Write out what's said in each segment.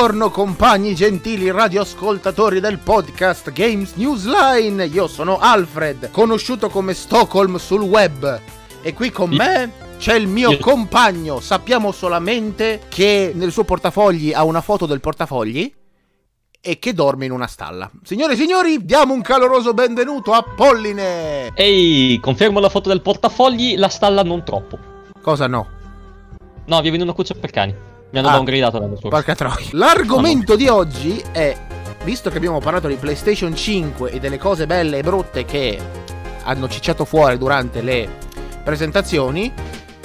Buongiorno compagni gentili radioascoltatori del podcast Games Newsline. Io sono Alfred, conosciuto come Stockholm sul web. E qui con me c'è il mio compagno. Sappiamo solamente che nel suo portafogli ha una foto del portafogli e che dorme in una stalla. Signore e signori, diamo un caloroso benvenuto a Polline. Ehi, confermo la foto del portafogli, la stalla non troppo. Cosa no? No, vi venuto una cuccia per cani. Mi hanno Ah, downgridato l'anno scorso. Porca troia. L'argomento di oggi è, visto che abbiamo parlato di PlayStation 5 e delle cose belle e brutte che hanno cicciato fuori durante le presentazioni,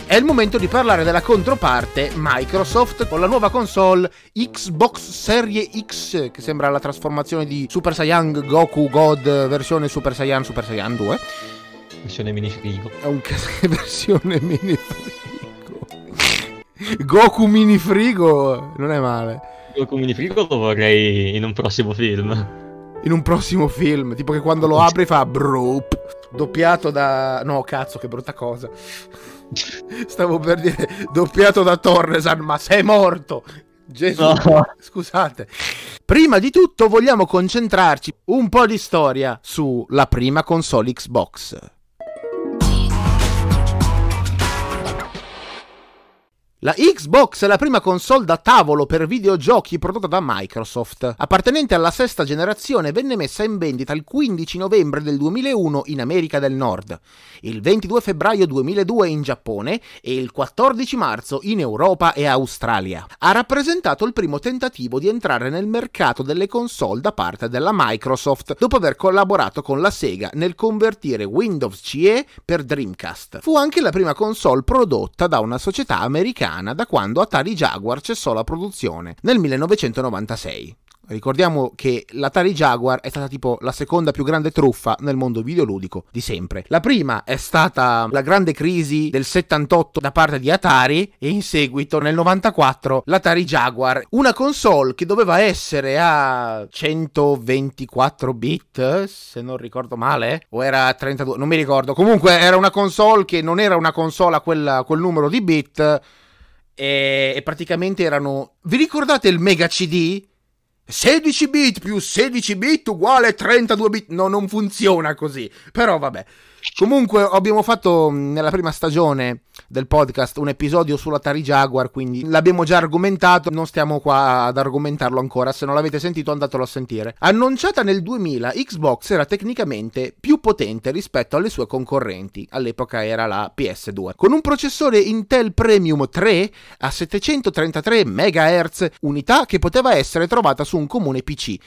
è il momento di parlare della controparte Microsoft con la nuova console Xbox Serie X, che sembra la trasformazione di Super Saiyan Goku God versione Super Saiyan Super Saiyan 2. Missione minifrigo. È un cas- versione mini frigo. Goku mini frigo non è male. Io con minifrigo lo vorrei in un prossimo film. In un prossimo film, tipo che quando lo apri fa broop. Doppiato da. No, cazzo, che brutta cosa. Stavo per dire doppiato da Torresan, ma sei morto! Gesù, No. scusate. Prima di tutto vogliamo concentrarci un po' di storia sulla prima console Xbox. La Xbox è la prima console da tavolo per videogiochi prodotta da Microsoft. Appartenente alla sesta generazione, venne messa in vendita il 15 novembre del 2001 in America del Nord, il 22 febbraio 2002 in Giappone e il 14 marzo in Europa e Australia. Ha rappresentato il primo tentativo di entrare nel mercato delle console da parte della Microsoft, dopo aver collaborato con la Sega nel convertire Windows CE per Dreamcast. Fu anche la prima console prodotta da una società americana da quando Atari Jaguar cessò la produzione nel 1996. Ricordiamo che l'Atari Jaguar è stata tipo la seconda più grande truffa nel mondo videoludico di sempre. La prima è stata la grande crisi del 78 da parte di Atari e in seguito nel 94 l'Atari Jaguar, una console che doveva essere a 124 bit, se non ricordo male, o era a 32, non mi ricordo. Comunque era una console che non era una console a quella- quel numero di bit e, praticamente erano... Vi ricordate il Mega CD? 16 bit più 16 bit uguale 32 bit. No, non funziona così. Però vabbè. Comunque abbiamo fatto mh, nella prima stagione del podcast un episodio sull'Atari Jaguar, quindi l'abbiamo già argomentato, non stiamo qua ad argomentarlo ancora, se non l'avete sentito andatelo a sentire. Annunciata nel 2000, Xbox era tecnicamente più potente rispetto alle sue concorrenti, all'epoca era la PS2, con un processore Intel Premium 3 a 733 MHz, unità che poteva essere trovata su un comune PC.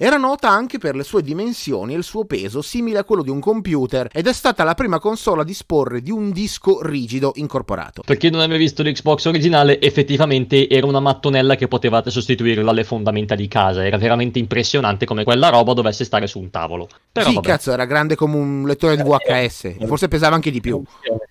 Era nota anche per le sue dimensioni e il suo peso simile a quello di un computer ed è stata la prima console a disporre di un disco rigido incorporato. Per chi non aveva visto l'Xbox originale, effettivamente era una mattonella che potevate sostituirla alle fondamenta di casa. Era veramente impressionante come quella roba dovesse stare su un tavolo. Però sì, vabbè. cazzo, era grande come un lettore di VHS e forse pesava anche di più.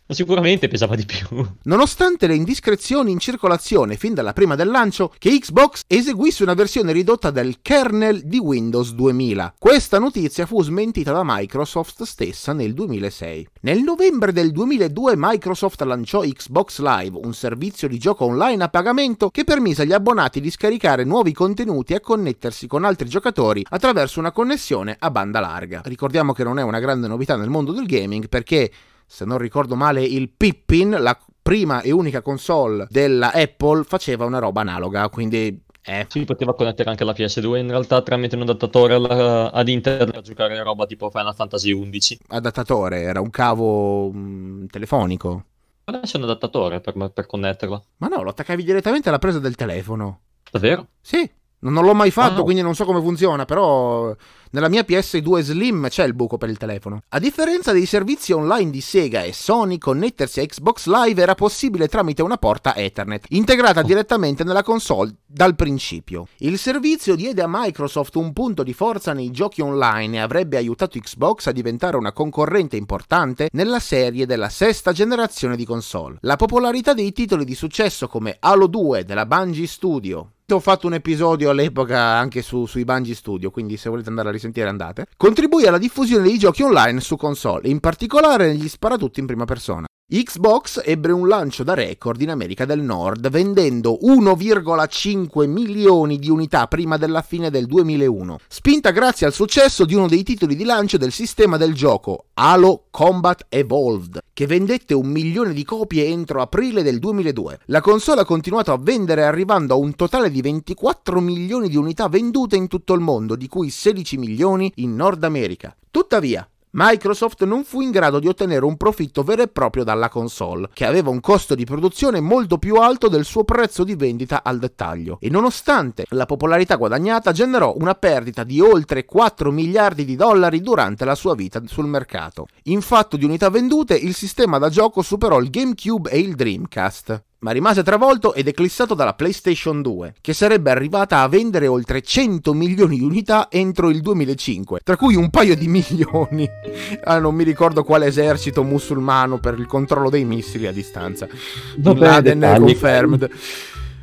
Ma sicuramente pesava di più. Nonostante le indiscrezioni in circolazione fin dalla prima del lancio, che Xbox eseguisse una versione ridotta del kernel di Windows 2000. Questa notizia fu smentita da Microsoft stessa nel 2006. Nel novembre del 2002 Microsoft lanciò Xbox Live, un servizio di gioco online a pagamento che permise agli abbonati di scaricare nuovi contenuti e connettersi con altri giocatori attraverso una connessione a banda larga. Ricordiamo che non è una grande novità nel mondo del gaming perché se non ricordo male, il Pippin, la prima e unica console della Apple, faceva una roba analoga, quindi eh, Si poteva connettere anche la PS2 in realtà tramite un adattatore alla- ad internet per giocare a roba tipo Final Fantasy XI. adattatore, era un cavo mm, telefonico. Adesso è un adattatore per, per connetterla. Ma no, lo attaccavi direttamente alla presa del telefono. Davvero? Sì, non, l'ho mai fatto, Wow. quindi non so come funziona, però nella mia PS2 Slim c'è il buco per il telefono. A differenza dei servizi online di Sega e Sony, connettersi a Xbox Live era possibile tramite una porta Ethernet, integrata direttamente nella console dal principio. Il servizio diede a Microsoft un punto di forza nei giochi online e avrebbe aiutato Xbox a diventare una concorrente importante nella serie della sesta generazione di console. La popolarità dei titoli di successo come Halo 2 della Bungie Studio, ho fatto un episodio all'epoca anche su- sui Bungie Studio, quindi se volete andare a risentire andate. Contribuì alla diffusione dei giochi online su console, in particolare negli sparatutto in prima persona. Xbox ebbe un lancio da record in America del Nord, vendendo 1,5 milioni di unità prima della fine del 2001, spinta grazie al successo di uno dei titoli di lancio del sistema del gioco, Halo Combat Evolved, che vendette un milione di copie entro aprile del 2002. La console ha continuato a vendere arrivando a un totale di 24 milioni di unità vendute in tutto il mondo, di cui 16 milioni in Nord America. Tuttavia, Microsoft non fu in grado di ottenere un profitto vero e proprio dalla console, che aveva un costo di produzione molto più alto del suo prezzo di vendita al dettaglio, e nonostante la popolarità guadagnata generò una perdita di oltre 4 miliardi di dollari durante la sua vita sul mercato. In fatto di unità vendute, il sistema da gioco superò il GameCube e il Dreamcast ma rimase travolto ed eclissato dalla PlayStation 2, che sarebbe arrivata a vendere oltre 100 milioni di unità entro il 2005, tra cui un paio di milioni. ah, non mi ricordo quale esercito musulmano per il controllo dei missili a distanza. Bin Laden confirmed.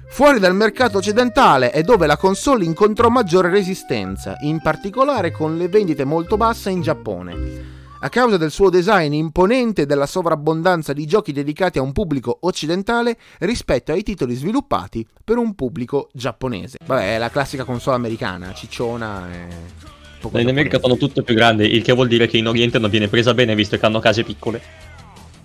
Fuori dal mercato occidentale è dove la console incontrò maggiore resistenza, in particolare con le vendite molto basse in Giappone a causa del suo design imponente e della sovrabbondanza di giochi dedicati a un pubblico occidentale rispetto ai titoli sviluppati per un pubblico giapponese. Vabbè, è la classica console americana, cicciona e... In America fanno tutto più grande, il che vuol dire che in Oriente non viene presa bene visto che hanno case piccole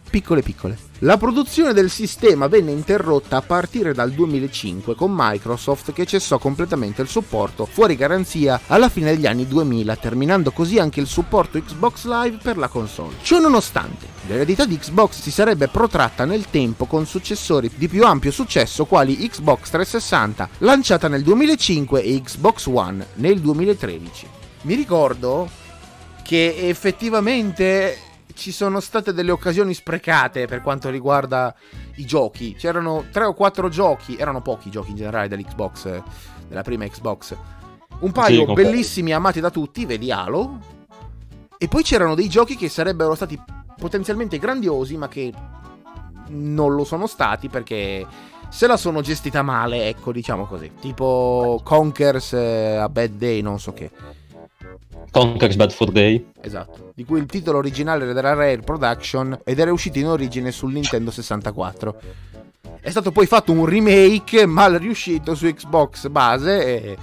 piccole piccole. La produzione del sistema venne interrotta a partire dal 2005 con Microsoft che cessò completamente il supporto fuori garanzia alla fine degli anni 2000, terminando così anche il supporto Xbox Live per la console. Ciò nonostante, l'eredità di Xbox si sarebbe protratta nel tempo con successori di più ampio successo quali Xbox 360 lanciata nel 2005 e Xbox One nel 2013. Mi ricordo che effettivamente ci sono state delle occasioni sprecate per quanto riguarda i giochi. C'erano tre o quattro giochi, erano pochi giochi in generale dell'Xbox, della prima Xbox. Un paio sì, bellissimi, amati da tutti, vedi Halo. E poi c'erano dei giochi che sarebbero stati potenzialmente grandiosi, ma che non lo sono stati perché se la sono gestita male, ecco, diciamo così. Tipo Conkers eh, a Bad Day, non so che. Conker's Bad for Day. Esatto, di cui il titolo originale era della Rare Production ed era uscito in origine sul Nintendo 64. È stato poi fatto un remake mal riuscito su Xbox base e,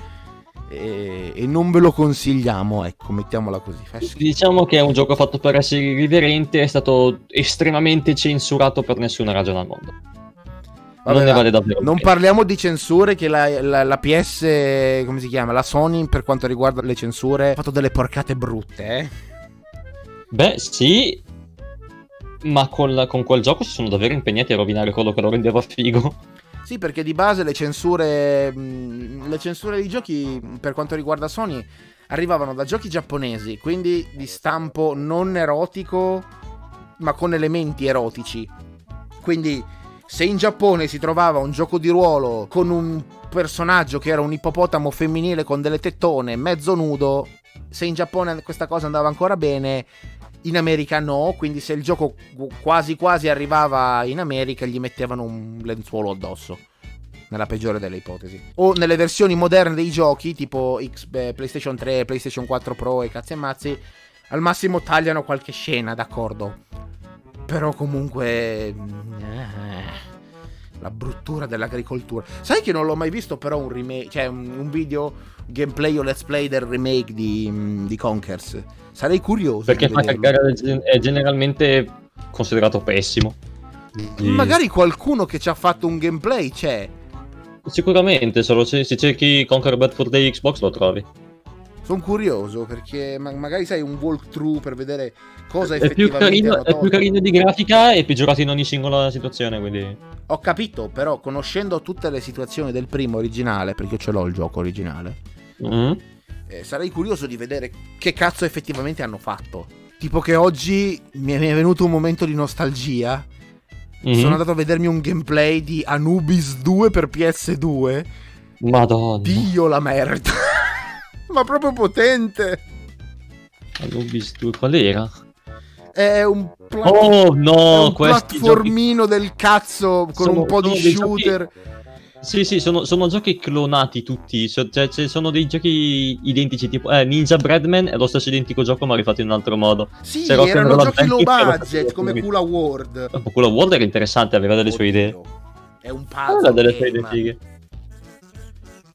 e, e non ve lo consigliamo, ecco, mettiamola così. Diciamo che è un gioco fatto per essere irriverente, è stato estremamente censurato per nessuna ragione al mondo. Vabbè, non ne vale davvero. Non parliamo di censure che la, la, la, PS, come si chiama? La Sony per quanto riguarda le censure ha fatto delle porcate brutte, eh? Beh, sì, ma con, la, con, quel gioco si sono davvero impegnati a rovinare quello che lo rendeva figo. Sì, perché di base le censure. Le censure dei giochi per quanto riguarda Sony arrivavano da giochi giapponesi, quindi di stampo non erotico, ma con elementi erotici. Quindi se in Giappone si trovava un gioco di ruolo con un personaggio che era un ippopotamo femminile con delle tettone, mezzo nudo, se in Giappone questa cosa andava ancora bene, in America no, quindi se il gioco quasi quasi arrivava in America gli mettevano un lenzuolo addosso. Nella peggiore delle ipotesi. O nelle versioni moderne dei giochi, tipo X, beh, PlayStation 3, PlayStation 4 Pro e cazzi e mazzi, al massimo tagliano qualche scena, d'accordo. Però comunque... Eh, la bruttura dell'agricoltura. Sai che non l'ho mai visto però un remake, cioè un, un video gameplay o let's play del remake di, mm, di Conkers. Sarei curioso. Perché è generalmente considerato pessimo. Quindi... Magari qualcuno che ci ha fatto un gameplay c'è. Sicuramente, se, se cerchi Conquer Bad for Day Xbox lo trovi. Sono curioso perché ma- magari sai un walkthrough per vedere cosa è effettivamente più carino, È più carino di grafica e più giocato in ogni singola situazione, quindi... Ho capito, però conoscendo tutte le situazioni del primo originale, perché io ce l'ho il gioco originale, mm-hmm. eh, sarei curioso di vedere che cazzo effettivamente hanno fatto. Tipo che oggi mi è venuto un momento di nostalgia. Mm-hmm. Sono andato a vedermi un gameplay di Anubis 2 per PS2. Madonna. Dio la merda. Ma proprio potente. Anubis 2, qual era? È un, pla- oh, no, è un platformino giochi... del cazzo con sono, un po' di shooter. Giochi... Sì, sì, sono, sono giochi clonati tutti, cioè, cioè, sono dei giochi identici, tipo eh, Ninja Breadman è lo stesso identico gioco ma rifatto in un altro modo. Sì, C'era erano giochi low budget come Kula World. Kula World era interessante, aveva delle Oddio. sue idee. È un puzzle delle sue idee fighe.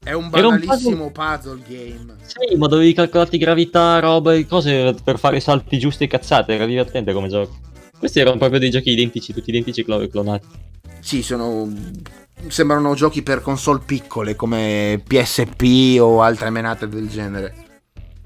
È un banalissimo un puzzle... puzzle... game. Sì, ma dovevi calcolarti gravità, roba e cose per fare i salti giusti e cazzate, era divertente come gioco. Questi erano proprio dei giochi identici, tutti identici clonati. Sì, sono sembrano giochi per console piccole come PSP o altre menate del genere.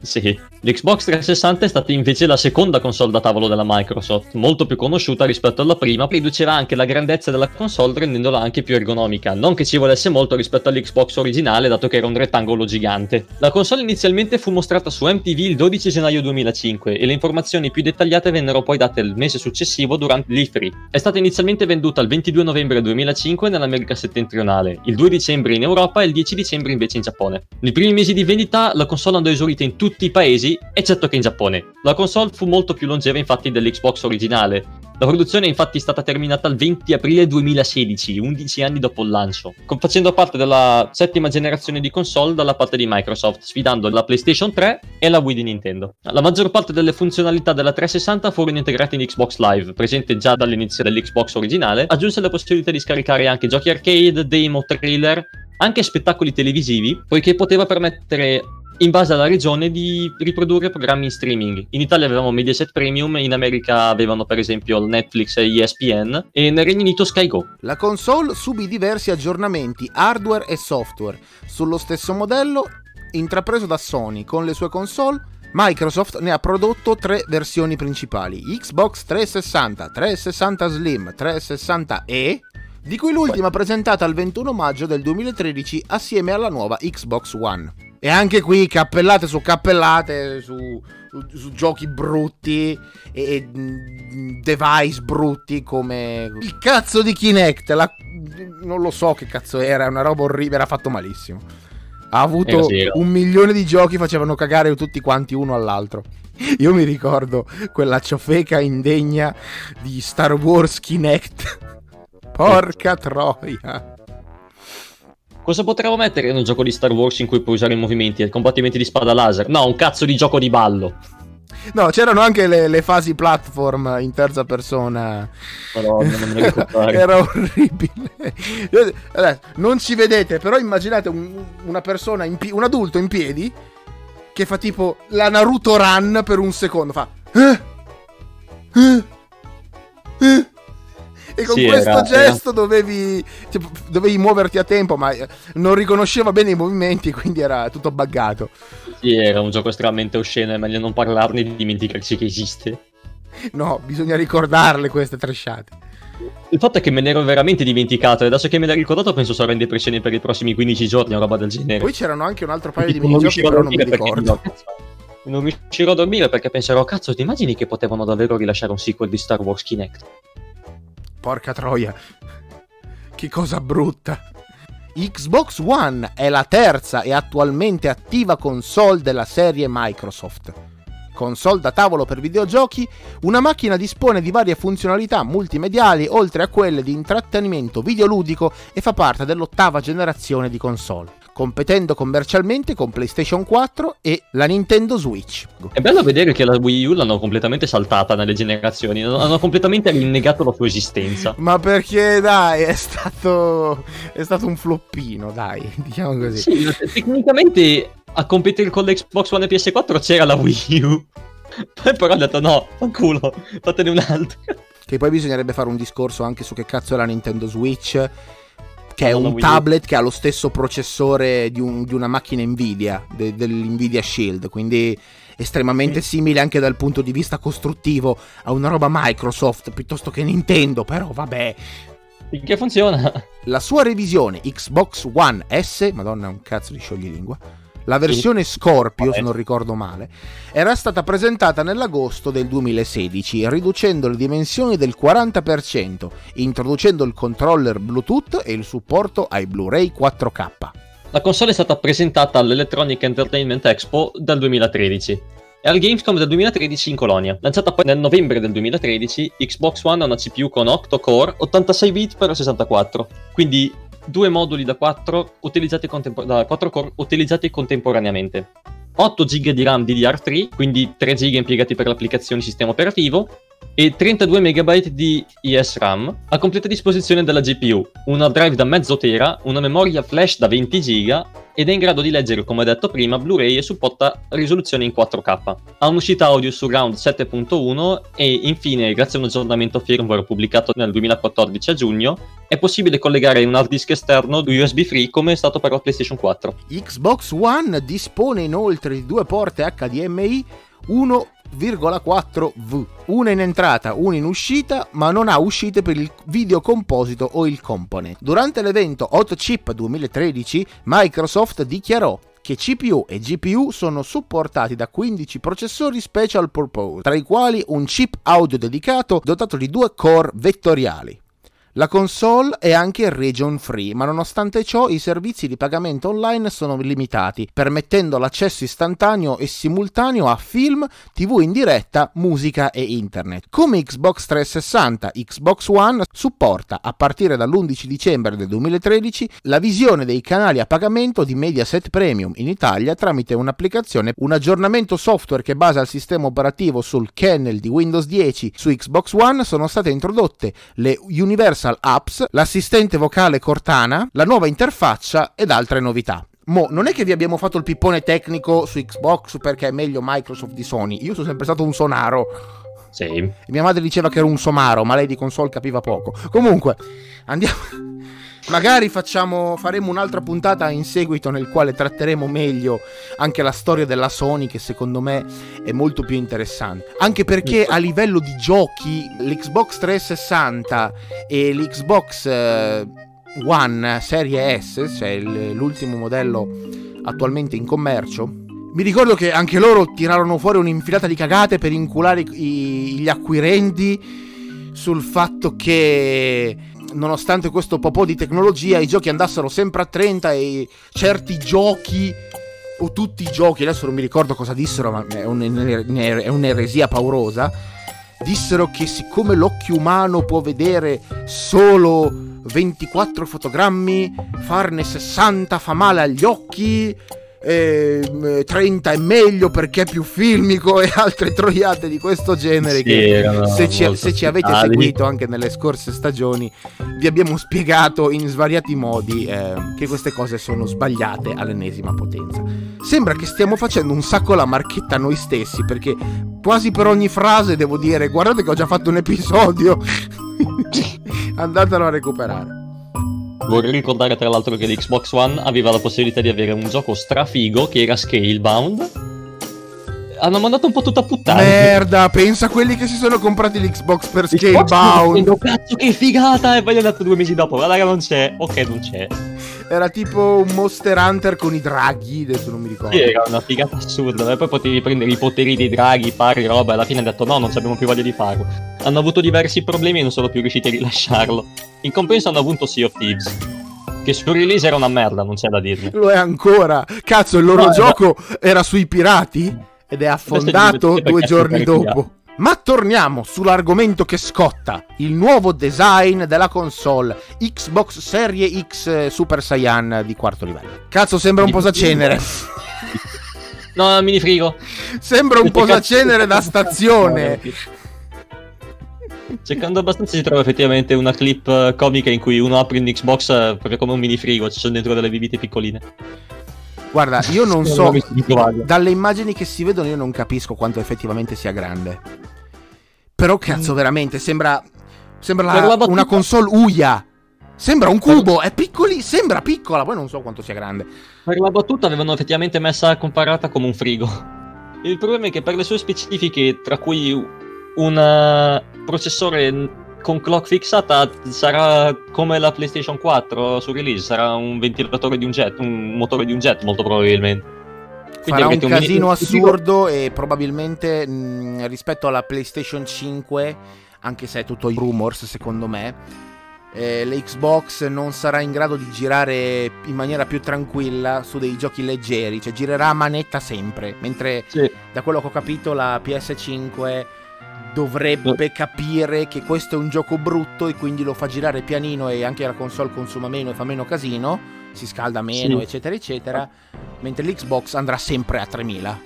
Sì, l'Xbox 360 è stata invece la seconda console da tavolo della Microsoft, molto più conosciuta rispetto alla prima, riduceva anche la grandezza della console rendendola anche più ergonomica, non che ci volesse molto rispetto all'Xbox originale dato che era un rettangolo gigante. La console inizialmente fu mostrata su MTV il 12 gennaio 2005 e le informazioni più dettagliate vennero poi date il mese successivo durante l'E3. È stata inizialmente venduta il 22 novembre 2005 nell'America settentrionale, il 2 dicembre in Europa e il 10 dicembre invece in Giappone. Nei primi mesi di vendita la console andò esaurita in tutti i paesi eccetto che in Giappone. La console fu molto più longeva infatti dell'Xbox originale. La produzione è infatti stata terminata il 20 aprile 2016, 11 anni dopo il lancio, facendo parte della settima generazione di console dalla parte di Microsoft, sfidando la PlayStation 3 e la Wii di Nintendo. La maggior parte delle funzionalità della 360 furono integrate in Xbox Live, presente già dall'inizio dell'Xbox originale, aggiunse la possibilità di scaricare anche giochi arcade, demo, trailer, anche spettacoli televisivi, poiché poteva permettere in base alla regione di riprodurre programmi in streaming. In Italia avevamo Mediaset Premium, in America avevano per esempio Netflix e ESPN e nel Regno Unito Sky Go. La console subì diversi aggiornamenti hardware e software sullo stesso modello intrapreso da Sony con le sue console Microsoft ne ha prodotto tre versioni principali, Xbox 360, 360 Slim, 360e, di cui l'ultima presentata il 21 maggio del 2013 assieme alla nuova Xbox One. E anche qui cappellate su cappellate su, su, su giochi brutti e, e, mm, device brutti come il cazzo di Kinect. La, non lo so che cazzo era, una roba orribile, era fatto malissimo. Ha avuto un milione di giochi, facevano cagare tutti quanti uno all'altro. Io mi ricordo quella ciofeca indegna di Star Wars Kinect. Porca troia. Cosa potremmo mettere in un gioco di Star Wars in cui puoi usare i movimenti e combattimenti di spada laser? No, un cazzo di gioco di ballo. No, c'erano anche le, le fasi platform in terza persona. Madonna, non me Era orribile. non ci vedete, però immaginate un, una persona, pi- un adulto in piedi che fa tipo la Naruto run per un secondo. Fa. Eh? Eh? Eh? E con sì, questo era, gesto era... Dovevi, cioè, dovevi muoverti a tempo, ma non riconosceva bene i movimenti, quindi era tutto buggato. Sì, era un gioco estremamente osceno, è meglio non parlarne e dimenticarsi che esiste. No, bisogna ricordarle queste trasciate. Il fatto è che me ne ero veramente dimenticato e adesso che me l'hai ricordato penso sarò in depressione per i prossimi 15 giorni o roba del genere. Poi c'erano anche un altro paio di minigiochi però non mi ricordo. Non riuscirò a dormire perché penserò, cazzo, ti immagini che potevano davvero rilasciare un sequel di Star Wars Kinect? Porca troia. Che cosa brutta. Xbox One è la terza e attualmente attiva console della serie Microsoft. Console da tavolo per videogiochi, una macchina dispone di varie funzionalità multimediali oltre a quelle di intrattenimento videoludico e fa parte dell'ottava generazione di console competendo commercialmente con PlayStation 4 e la Nintendo Switch. È bello vedere che la Wii U l'hanno completamente saltata nelle generazioni, hanno completamente rinnegato la sua esistenza. Ma perché dai, è stato è stato un floppino, dai, diciamo così. Sì, tecnicamente a competere con l'Xbox One e PS4 c'era la Wii U. Poi però ha detto no, fanculo, fatene un altro. Che poi bisognerebbe fare un discorso anche su che cazzo è la Nintendo Switch che è un tablet che ha lo stesso processore di, un, di una macchina Nvidia, de, dell'Nvidia Shield, quindi estremamente simile anche dal punto di vista costruttivo a una roba Microsoft piuttosto che Nintendo, però vabbè. Che funziona? La sua revisione Xbox One S, madonna, un cazzo di scioglilingua la versione Scorpio, se non ricordo male, era stata presentata nell'agosto del 2016, riducendo le dimensioni del 40%, introducendo il controller Bluetooth e il supporto ai Blu-ray 4K. La console è stata presentata all'Electronic Entertainment Expo dal 2013 e al Gamescom del 2013 in Colonia. Lanciata poi nel novembre del 2013, Xbox One ha una CPU con 8 core, 86 bit per 64, quindi due moduli da 4 utilizzati, contempor- da 4 core utilizzati contemporaneamente. 8 GB di RAM DDR3, quindi 3 GB impiegati per l'applicazione sistema operativo, e 32 MB di ESRAM a completa disposizione della GPU, una drive da mezzo tera, una memoria flash da 20 GB ed è in grado di leggere, come detto prima, Blu-ray e supporta risoluzione in 4K. Ha un'uscita audio su Round 7.1 e infine, grazie a un aggiornamento firmware pubblicato nel 2014 a giugno, è possibile collegare un hard disk esterno USB free come è stato per la PlayStation 4. Xbox One dispone inoltre di due porte HDMI 1 1,4V, una in entrata, una in uscita, ma non ha uscite per il video composito o il component. Durante l'evento Hot Chip 2013, Microsoft dichiarò che CPU e GPU sono supportati da 15 processori special purpose, tra i quali un chip audio dedicato dotato di due core vettoriali. La console è anche region free, ma nonostante ciò i servizi di pagamento online sono limitati, permettendo l'accesso istantaneo e simultaneo a film, tv in diretta, musica e internet. Come Xbox 360, Xbox One supporta a partire dall'11 dicembre del 2013 la visione dei canali a pagamento di Mediaset Premium in Italia tramite un'applicazione, un aggiornamento software che basa il sistema operativo sul kernel di Windows 10 su Xbox One sono state introdotte le Universal Universal Apps, l'assistente vocale Cortana, la nuova interfaccia ed altre novità. Mo, non è che vi abbiamo fatto il pippone tecnico su Xbox perché è meglio Microsoft di Sony. Io sono sempre stato un sonaro. Sì. Mia madre diceva che ero un somaro, ma lei di console capiva poco. Comunque, andiamo. Magari facciamo, faremo un'altra puntata in seguito nel quale tratteremo meglio anche la storia della Sony che secondo me è molto più interessante. Anche perché a livello di giochi l'Xbox 360 e l'Xbox eh, One Serie S, cioè l'ultimo modello attualmente in commercio, mi ricordo che anche loro tirarono fuori un'infilata di cagate per inculare i, gli acquirenti sul fatto che nonostante questo po' di tecnologia, i giochi andassero sempre a 30 e certi giochi o tutti i giochi, adesso non mi ricordo cosa dissero, ma è, è un'eresia paurosa. Dissero che siccome l'occhio umano può vedere solo 24 fotogrammi, farne 60 fa male agli occhi eh, 30 è meglio perché è più filmico e altre troiate di questo genere sì, che se ci, se ci, avete tali. seguito anche nelle scorse stagioni vi abbiamo spiegato in svariati modi eh, che queste cose sono sbagliate all'ennesima potenza. Sembra che stiamo facendo un sacco la marchetta noi stessi perché quasi per ogni frase devo dire guardate che ho già fatto un episodio andatelo a recuperare. Vorrei ricordare tra l'altro che l'Xbox One aveva la possibilità di avere un gioco strafigo che era Scalebound. Hanno mandato un po' tutta puttana. Merda, pensa a quelli che si sono comprati l'Xbox per Scalebound. Cazzo, che figata! E poi gli hanno dato due mesi dopo. Guarda che non c'è. Ok, non c'è. Era tipo un Monster Hunter con i draghi, adesso non mi ricordo. Sì, era una figata assurda. E poi potevi prendere i poteri dei draghi, fare roba. E alla fine hanno detto no, non abbiamo più voglia di farlo. Hanno avuto diversi problemi e non sono più riusciti a rilasciarlo. In compenso hanno avuto Sea of Thieves. Che su release era una merda, non c'è da dirmi. Lo è ancora. Cazzo, il loro no, gioco era... era sui pirati ed è affondato due giorni dopo. Ma torniamo sull'argomento che scotta, il nuovo design della console Xbox Serie X eh, Super Saiyan di quarto livello. Cazzo, sembra un posacenere. No, mini frigo. Sembra un posacenere da stazione. Cercando abbastanza si trova effettivamente una clip eh, comica in cui uno apre un Xbox eh, proprio come un mini frigo, ci sono dentro delle bibite piccoline. Guarda, io non so, dalle immagini che si vedono io non capisco quanto effettivamente sia grande. Però cazzo, mm. veramente, sembra, sembra la, una console uia. Sembra un cubo, è piccoli, sembra piccola, poi non so quanto sia grande. Per la battuta avevano effettivamente messa comparata come un frigo. Il problema è che per le sue specifiche, tra cui un uh, processore con clock fissata sarà come la PlayStation 4 su release, sarà un ventilatore di un jet, un motore di un jet molto probabilmente. Quindi Farà un casino un assurdo e probabilmente mh, rispetto alla PlayStation 5, anche se è tutto rumors secondo me, eh, l'Xbox non sarà in grado di girare in maniera più tranquilla su dei giochi leggeri, cioè girerà a manetta sempre, mentre sì. da quello che ho capito la PS5 dovrebbe capire che questo è un gioco brutto e quindi lo fa girare pianino e anche la console consuma meno e fa meno casino, si scalda meno, sì. eccetera, eccetera, mentre l'Xbox andrà sempre a 3000.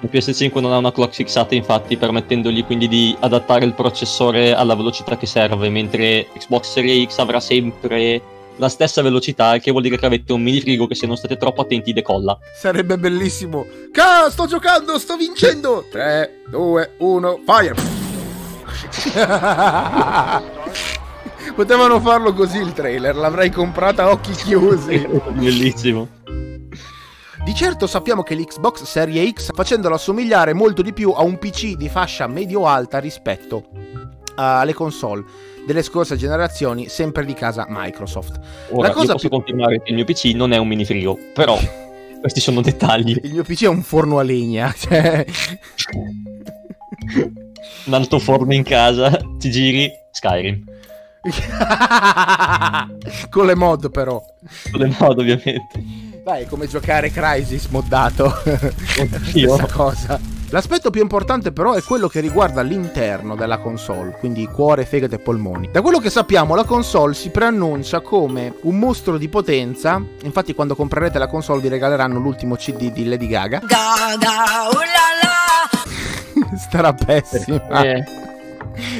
Il PS5 non ha una clock fissata, infatti, permettendogli quindi di adattare il processore alla velocità che serve, mentre Xbox Series X avrà sempre la stessa velocità, che vuol dire che avete un mini frigo che se non state troppo attenti decolla. Sarebbe bellissimo. Ca, sto giocando, sto vincendo. 3, 2, 1, fire. Potevano farlo così il trailer, l'avrei comprata a occhi chiusi. Bellissimo. Di certo sappiamo che l'Xbox Serie X facendolo assomigliare molto di più a un PC di fascia medio-alta rispetto alle console delle scorse generazioni, sempre di casa Microsoft. Ora, La cosa posso più... confermare che il mio PC non è un mini frigo, però questi sono dettagli. Il mio PC è un forno a legna, cioè... un alto forno in casa, ti giri, Skyrim. Con le mod però. Con le mod ovviamente. Dai, è come giocare Crisis moddato. Oddio. Stessa cosa. L'aspetto più importante però è quello che riguarda l'interno della console, quindi cuore, fegato e polmoni. Da quello che sappiamo la console si preannuncia come un mostro di potenza, infatti quando comprerete la console vi regaleranno l'ultimo CD di Lady Gaga. Gaga, uh Starà pessima. Eh.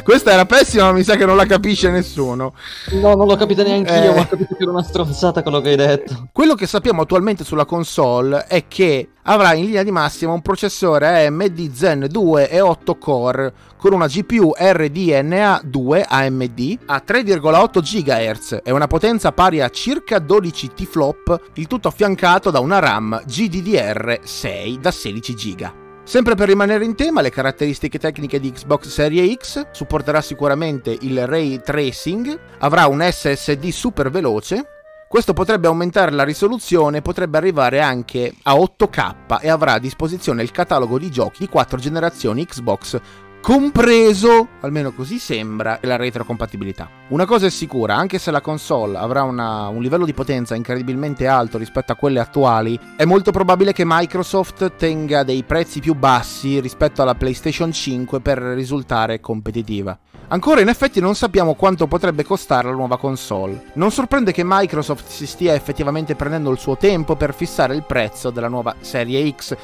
Questa era pessima, ma mi sa che non la capisce nessuno. No, non l'ho capita neanche io, eh... ma ho capito che era una stronzata quello che hai detto. Quello che sappiamo attualmente sulla console è che avrà in linea di massima un processore AMD Zen 2 e 8 core con una GPU RDNA 2 AMD a 3,8 GHz e una potenza pari a circa 12 T-flop, il tutto affiancato da una RAM GDDR6 da 16 GB. Sempre per rimanere in tema, le caratteristiche tecniche di Xbox Series X supporterà sicuramente il ray tracing, avrà un SSD super veloce, questo potrebbe aumentare la risoluzione, potrebbe arrivare anche a 8K e avrà a disposizione il catalogo di giochi di 4 generazioni Xbox compreso, almeno così sembra, la retrocompatibilità. Una cosa è sicura, anche se la console avrà una, un livello di potenza incredibilmente alto rispetto a quelle attuali, è molto probabile che Microsoft tenga dei prezzi più bassi rispetto alla PlayStation 5 per risultare competitiva. Ancora in effetti non sappiamo quanto potrebbe costare la nuova console. Non sorprende che Microsoft si stia effettivamente prendendo il suo tempo per fissare il prezzo della nuova serie X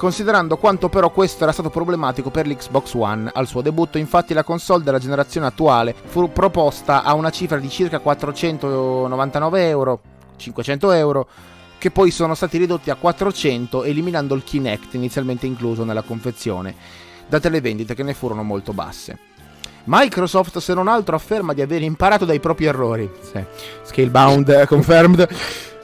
considerando quanto però questo era stato problematico per l'Xbox One. Al suo debutto infatti la console della generazione attuale fu proposta a una cifra di circa 499 euro, 500 euro, che poi sono stati ridotti a 400 eliminando il Kinect inizialmente incluso nella confezione, date le vendite che ne furono molto basse. Microsoft, se non altro, afferma di aver imparato dai propri errori. Sì. Scalebound confirmed.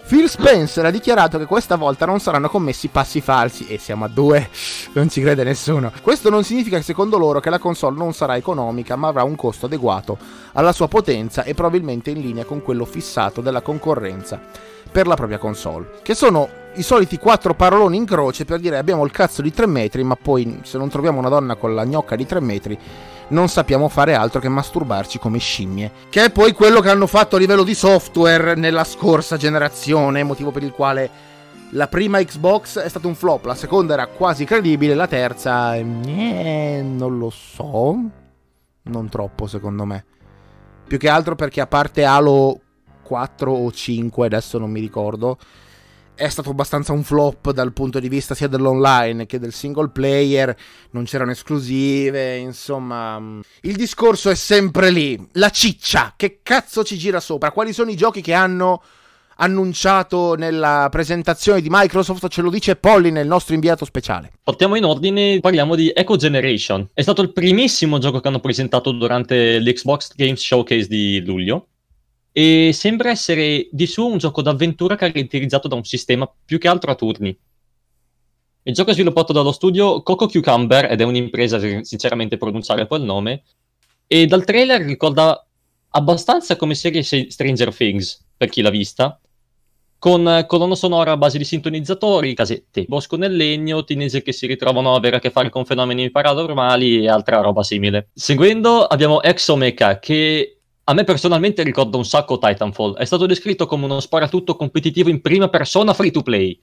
Phil Spencer ha dichiarato che questa volta non saranno commessi passi falsi e siamo a due, non ci crede nessuno. Questo non significa secondo loro che la console non sarà economica ma avrà un costo adeguato alla sua potenza e probabilmente in linea con quello fissato della concorrenza per la propria console, che sono i soliti quattro paroloni in croce per dire abbiamo il cazzo di 3 metri ma poi se non troviamo una donna con la gnocca di 3 metri non sappiamo fare altro che masturbarci come scimmie. Che è poi quello che hanno fatto a livello di software nella scorsa generazione, motivo per il quale la prima Xbox è stata un flop, la seconda era quasi credibile, la terza eh, non lo so, non troppo secondo me. Più che altro perché a parte Halo 4 o 5, adesso non mi ricordo, è stato abbastanza un flop dal punto di vista sia dell'online che del single player, non c'erano esclusive, insomma... Mm, il discorso è sempre lì, la ciccia, che cazzo ci gira sopra? Quali sono i giochi che hanno annunciato nella presentazione di Microsoft, ce lo dice Polly nel nostro inviato speciale. Portiamo in ordine, parliamo di Echo Generation. È stato il primissimo gioco che hanno presentato durante l'Xbox Games Showcase di luglio e sembra essere di suo un gioco d'avventura caratterizzato da un sistema più che altro a turni. Il gioco è sviluppato dallo studio Coco Cucumber ed è un'impresa, sinceramente pronunciare poi il nome, e dal trailer ricorda abbastanza come serie Stranger Things, per chi l'ha vista, con colonna sonora a base di sintonizzatori, casette, bosco nel legno, teenager che si ritrovano a avere a che fare con fenomeni paranormali e altra roba simile. Seguendo abbiamo Exomecha, che a me personalmente ricorda un sacco Titanfall. È stato descritto come uno sparatutto competitivo in prima persona free to play.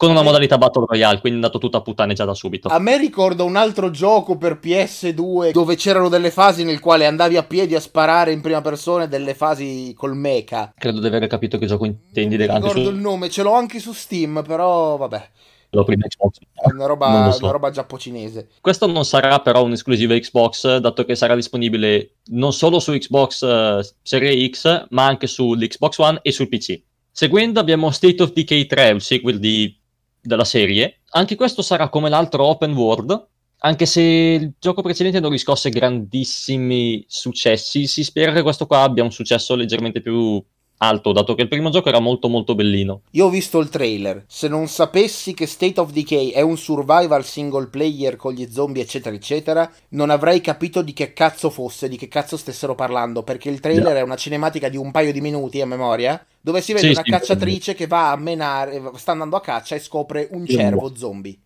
con una modalità Battle Royale, quindi è andato tutto a puttane già da subito. A me ricorda un altro gioco per PS2 dove c'erano delle fasi nel quale andavi a piedi a sparare in prima persona e delle fasi col mecha. Credo di aver capito che gioco intendi. Non ricordo su... il nome, ce l'ho anche su Steam, però vabbè. Lo prima Xbox. Una roba, so. una roba giapponese. Questo non sarà però un'esclusiva Xbox, dato che sarà disponibile non solo su Xbox uh, Serie X, ma anche sull'Xbox One e sul PC. Seguendo abbiamo State of Decay 3, il sequel di della serie. Anche questo sarà come l'altro open world, anche se il gioco precedente non riscosse grandissimi successi, si spera che questo qua abbia un successo leggermente più alto, dato che il primo gioco era molto molto bellino. Io ho visto il trailer, se non sapessi che State of Decay è un survival single player con gli zombie eccetera eccetera, non avrei capito di che cazzo fosse, di che cazzo stessero parlando, perché il trailer no. è una cinematica di un paio di minuti a memoria, dove si vede sì, una sì, cacciatrice sì. che va a menare, sta andando a caccia e scopre un cervo zombie.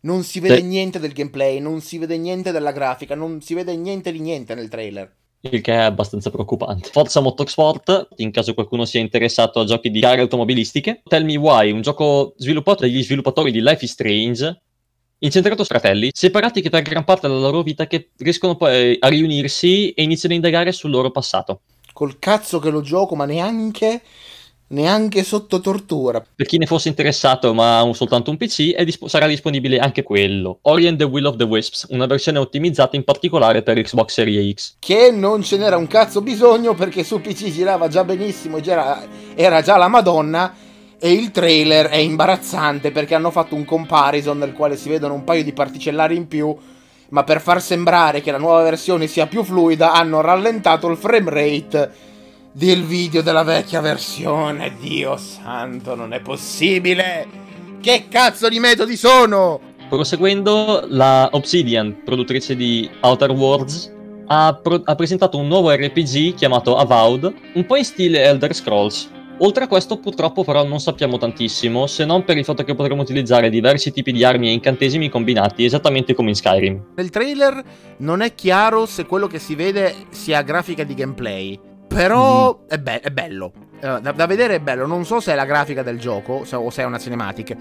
Non si vede niente del gameplay, non si vede niente della grafica, non si vede niente di niente nel trailer il che è abbastanza preoccupante. Forza Motorsport, in caso qualcuno sia interessato a giochi di gare automobilistiche. Tell Me Why, un gioco sviluppato dagli sviluppatori di Life is Strange, incentrato su fratelli, separati che per gran parte della loro vita che riescono poi a riunirsi e iniziano a indagare sul loro passato. Col cazzo che lo gioco, ma neanche neanche sotto tortura. Per chi ne fosse interessato ma ha soltanto un PC, disp- sarà disponibile anche quello. Ori and the Will of the Wisps, una versione ottimizzata in particolare per Xbox Series X. Che non ce n'era un cazzo bisogno perché su PC girava già benissimo, era, era già la Madonna. E il trailer è imbarazzante perché hanno fatto un comparison nel quale si vedono un paio di particellari in più ma per far sembrare che la nuova versione sia più fluida hanno rallentato il frame rate del video della vecchia versione. Dio santo, non è possibile! Che cazzo di metodi sono? Proseguendo, la Obsidian, produttrice di Outer Worlds, ha, pro- ha, presentato un nuovo RPG chiamato Avowed, un po' in stile Elder Scrolls. Oltre a questo, purtroppo, però, non sappiamo tantissimo, se non per il fatto che potremo utilizzare diversi tipi di armi e incantesimi combinati, esattamente come in Skyrim. Nel trailer non è chiaro se quello che si vede sia grafica di gameplay. Però mm. è, be- è, bello. Da-, da, vedere è bello. Non so se è la grafica del gioco se- o se è una cinematic.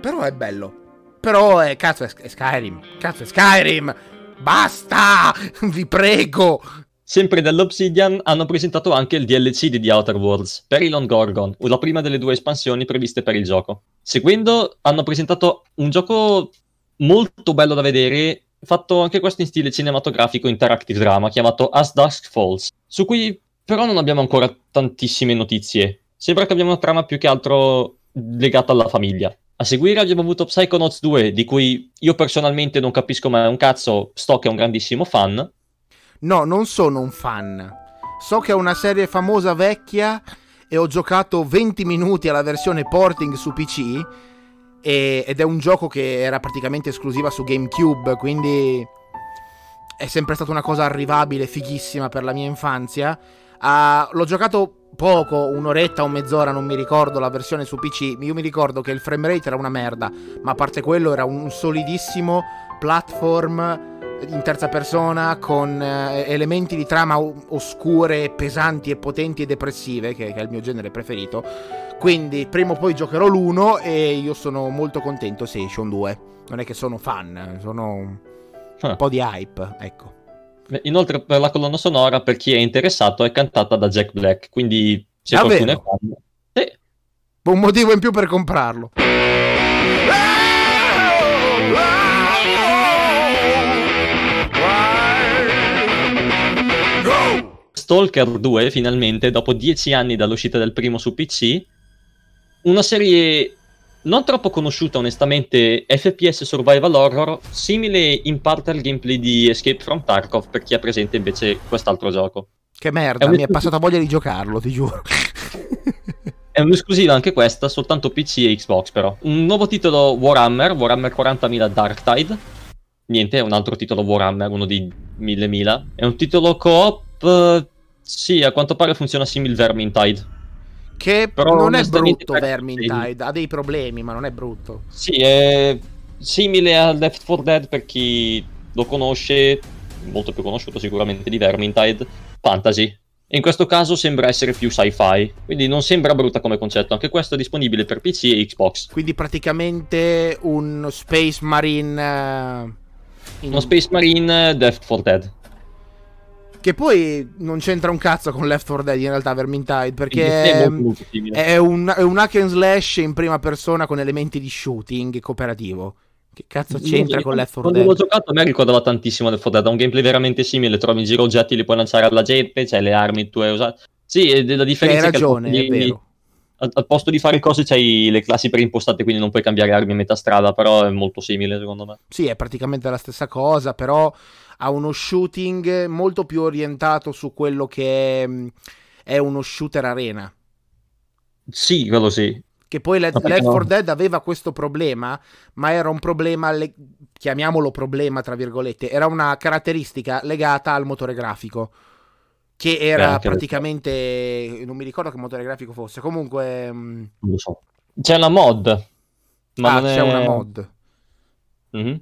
Però è bello. Però è cazzo, è, è Skyrim. Cazzo, è Skyrim. Basta! Vi prego. Sempre dall'Obsidian hanno presentato anche il DLC di The Outer Worlds, Perilon Gorgon, la prima delle due espansioni previste per il gioco. Seguendo, hanno presentato un gioco molto bello da vedere, fatto anche questo in stile cinematografico interactive drama, chiamato As Dusk Falls, su cui però non abbiamo ancora tantissime notizie. Sembra che abbiamo una trama più che altro legata alla famiglia. A seguire abbiamo avuto Psychonauts 2, di cui io personalmente non capisco mai un cazzo, sto che è un grandissimo fan. No, non sono un fan. So che è una serie famosa vecchia e ho giocato 20 minuti alla versione porting su PC e, ed è un gioco che era praticamente esclusiva su GameCube, quindi è sempre stata una cosa arrivabile, fighissima per la mia infanzia Uh, l'ho giocato poco, un'oretta o mezz'ora, non mi ricordo la versione su PC. Io mi ricordo che il frame rate era una merda, ma a parte quello era un solidissimo platform in terza persona con eh, elementi di trama oscure, pesanti e potenti e depressive, che, che, è il mio genere preferito. Quindi prima o poi giocherò l'1 e io sono molto contento se esce un 2. Non è che sono fan, sono un ah. po' di hype, ecco. Inoltre, per la colonna sonora, per chi è interessato, è cantata da Jack Black. Quindi, se ah, qualcuno è fan, sì. Un motivo in più per comprarlo. Stalker 2, finalmente, dopo dieci anni dall'uscita del primo su PC, una serie non troppo conosciuta onestamente FPS survival horror, simile in parte al gameplay di Escape from Tarkov per chi ha presente invece quest'altro gioco. Che merda, è mi è passata voglia di giocarlo, ti giuro. è un'esclusiva anche questa, soltanto PC e Xbox però. Un nuovo titolo Warhammer, Warhammer 40.000 Dark Tide. Niente, è un altro titolo Warhammer, uno di 1000.000. È un titolo co-op, sì, a quanto pare funziona simile Vermintide che Però non è brutto Vermintide, ha dei problemi, ma non è brutto. Sì, è simile a Left 4 Dead per chi lo conosce, molto più conosciuto sicuramente di Vermintide, fantasy. In questo caso sembra essere più sci-fi, quindi non sembra brutta come concetto. Anche questo è disponibile per PC e Xbox. Quindi praticamente un Space Marine. Uh, in... Uno Space Marine Death for Dead. Che poi non c'entra un cazzo con Left 4 Dead in realtà Vermintide perché è, è, un, è un hack and slash in prima persona con elementi di shooting cooperativo. Che cazzo c'entra con Left 4 Dead? Quando l'ho giocato a me ricordava tantissimo Left 4 Dead, ha un gameplay veramente simile, trovi in giro oggetti, li puoi lanciare alla gente, c'hai le armi tue usate. Sì, la differenza hai ragione, è, che è vero. Al, al, posto di fare cose c'hai le classi preimpostate, quindi non puoi cambiare armi a metà strada, però è molto simile secondo me. Sì, è praticamente la stessa cosa, però ha uno shooting molto più orientato su quello che è, è uno shooter arena. Sì, quello sì. Che poi Left 4 Dead aveva questo problema, ma era un problema, le... chiamiamolo problema tra virgolette, era una caratteristica legata al motore grafico. Che era praticamente. Non mi ricordo che motore grafico fosse. Comunque. Mm, non lo so. C'è una mod. Ma ah, c'è è... una mod. Mm-hmm.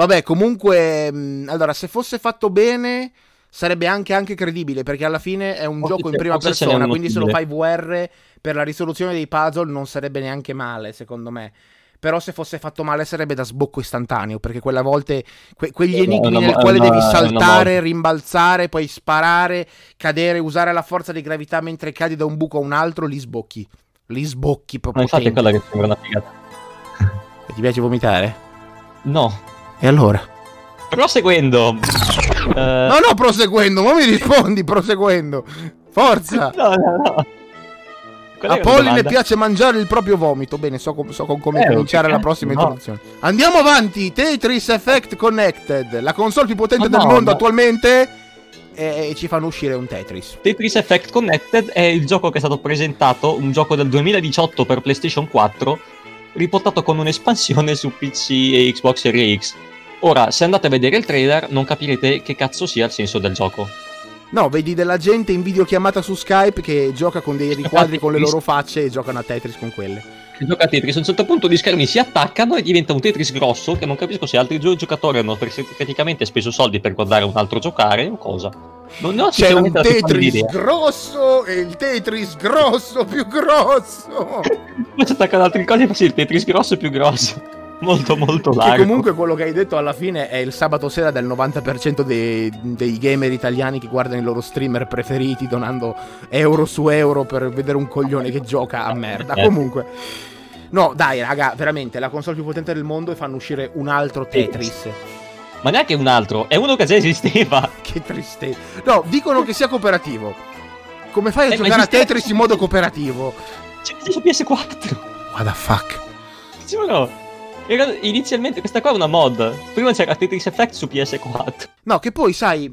Vabbè, comunque, mm, allora, se fosse fatto bene, sarebbe anche, anche credibile, perché alla fine è un forse gioco in prima persona, quindi se lo fai VR per la risoluzione dei puzzle non sarebbe neanche male, secondo me. Però se fosse fatto male sarebbe da sbocco istantaneo, perché quelle volte que- quegli enigmi nel quale devi saltare, rimbalzare, poi sparare, cadere, usare la forza di gravità mentre cadi da un buco a un altro, li sbocchi. Li sbocchi proprio. Ma infatti è quella che sembra una figata. Ti piace vomitare? No. E allora? Proseguendo. Uh... No, no, proseguendo, ma mi rispondi proseguendo. Forza. no, no, no. A Polline piace mangiare il proprio vomito. Bene, so, com- so com- come eh, cominciare la prossima no. introduzione. Andiamo avanti. Tetris Effect Connected, la console più potente oh, del no, mondo no. attualmente. E ci fanno uscire un Tetris. Tetris Effect Connected è il gioco che è stato presentato, un gioco del 2018 per PlayStation 4, riportato con un'espansione su PC e Xbox Series X. Ora, se andate a vedere il trailer, non capirete che cazzo sia il senso del gioco. No, vedi della gente in videochiamata su Skype che gioca con dei riquadri con le loro facce e giocano a Tetris con quelle. Gioca a Tetris, a un certo punto gli schermi si attaccano e diventa un Tetris grosso che non capisco se altri due giocatori hanno praticamente speso soldi per guardare un altro giocare o cosa. Non ne ho C'è un Tetris grosso e il Tetris grosso più grosso. Poi si attaccano altri cose e il Tetris grosso più grosso molto molto largo. Che comunque quello che hai detto alla fine è il sabato sera del 90% dei, dei, gamer italiani che guardano i loro streamer preferiti donando euro su euro per vedere un coglione che gioca a merda. Eh. Comunque... No, dai, raga, veramente, la console più potente del mondo e fanno uscire un altro Tetris. Ma neanche un altro, è uno che già esisteva. che tristezza. No, dicono che sia cooperativo. Come fai a eh, giocare a Tetris in modo cooperativo? C'è su PS4. What the fuck? No. Era inizialmente questa qua è una mod. Prima c'era Tetris Effect su PS4. No, che poi sai,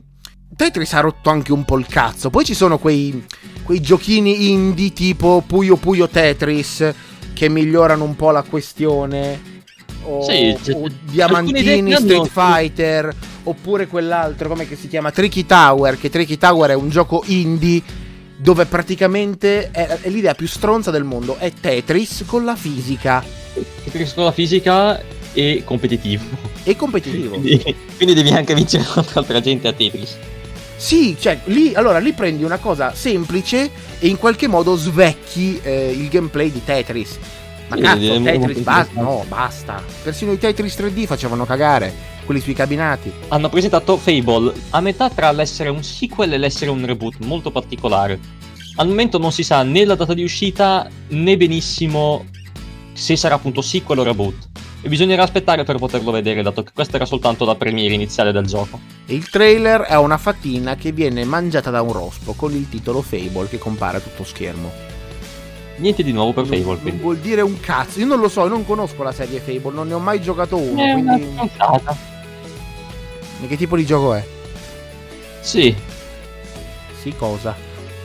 Tetris ha rotto anche un po' il cazzo. Poi ci sono quei, quei giochini indie tipo Puyo Puyo Tetris che migliorano un po' la questione. O, sì, o Diamantini Street Fighter. Oppure quell'altro, come si chiama? Tricky Tower. Che Tricky Tower è un gioco indie dove praticamente è, è l'idea più stronza del mondo. È Tetris con la fisica Con la fisica e competitivo. E competitivo. quindi, quindi devi anche vincere contro altra gente a Tetris. Sì, cioè lì, allora, lì prendi una cosa semplice e in qualche modo svecchi eh, il gameplay di Tetris. Ma sì, cazzo, Tetris basta, no, basta. Persino i Tetris 3D facevano cagare, quelli sui cabinati. Hanno presentato Fable, a metà tra l'essere un sequel e l'essere un reboot, molto particolare. Al momento non si sa né la data di uscita né benissimo se sarà appunto sequel o reboot. E bisognerà aspettare per poterlo vedere, dato che questa era soltanto la premiere iniziale del gioco. Il trailer è una fatina che viene mangiata da un rospo con il titolo Fable che compare a tutto schermo. Niente di nuovo per non, Fable. Non vuol dire un cazzo. Io non lo so, io non conosco la serie Fable, non ne ho mai giocato uno. È quindi... una E che tipo di gioco è? Sì. Sì, cosa?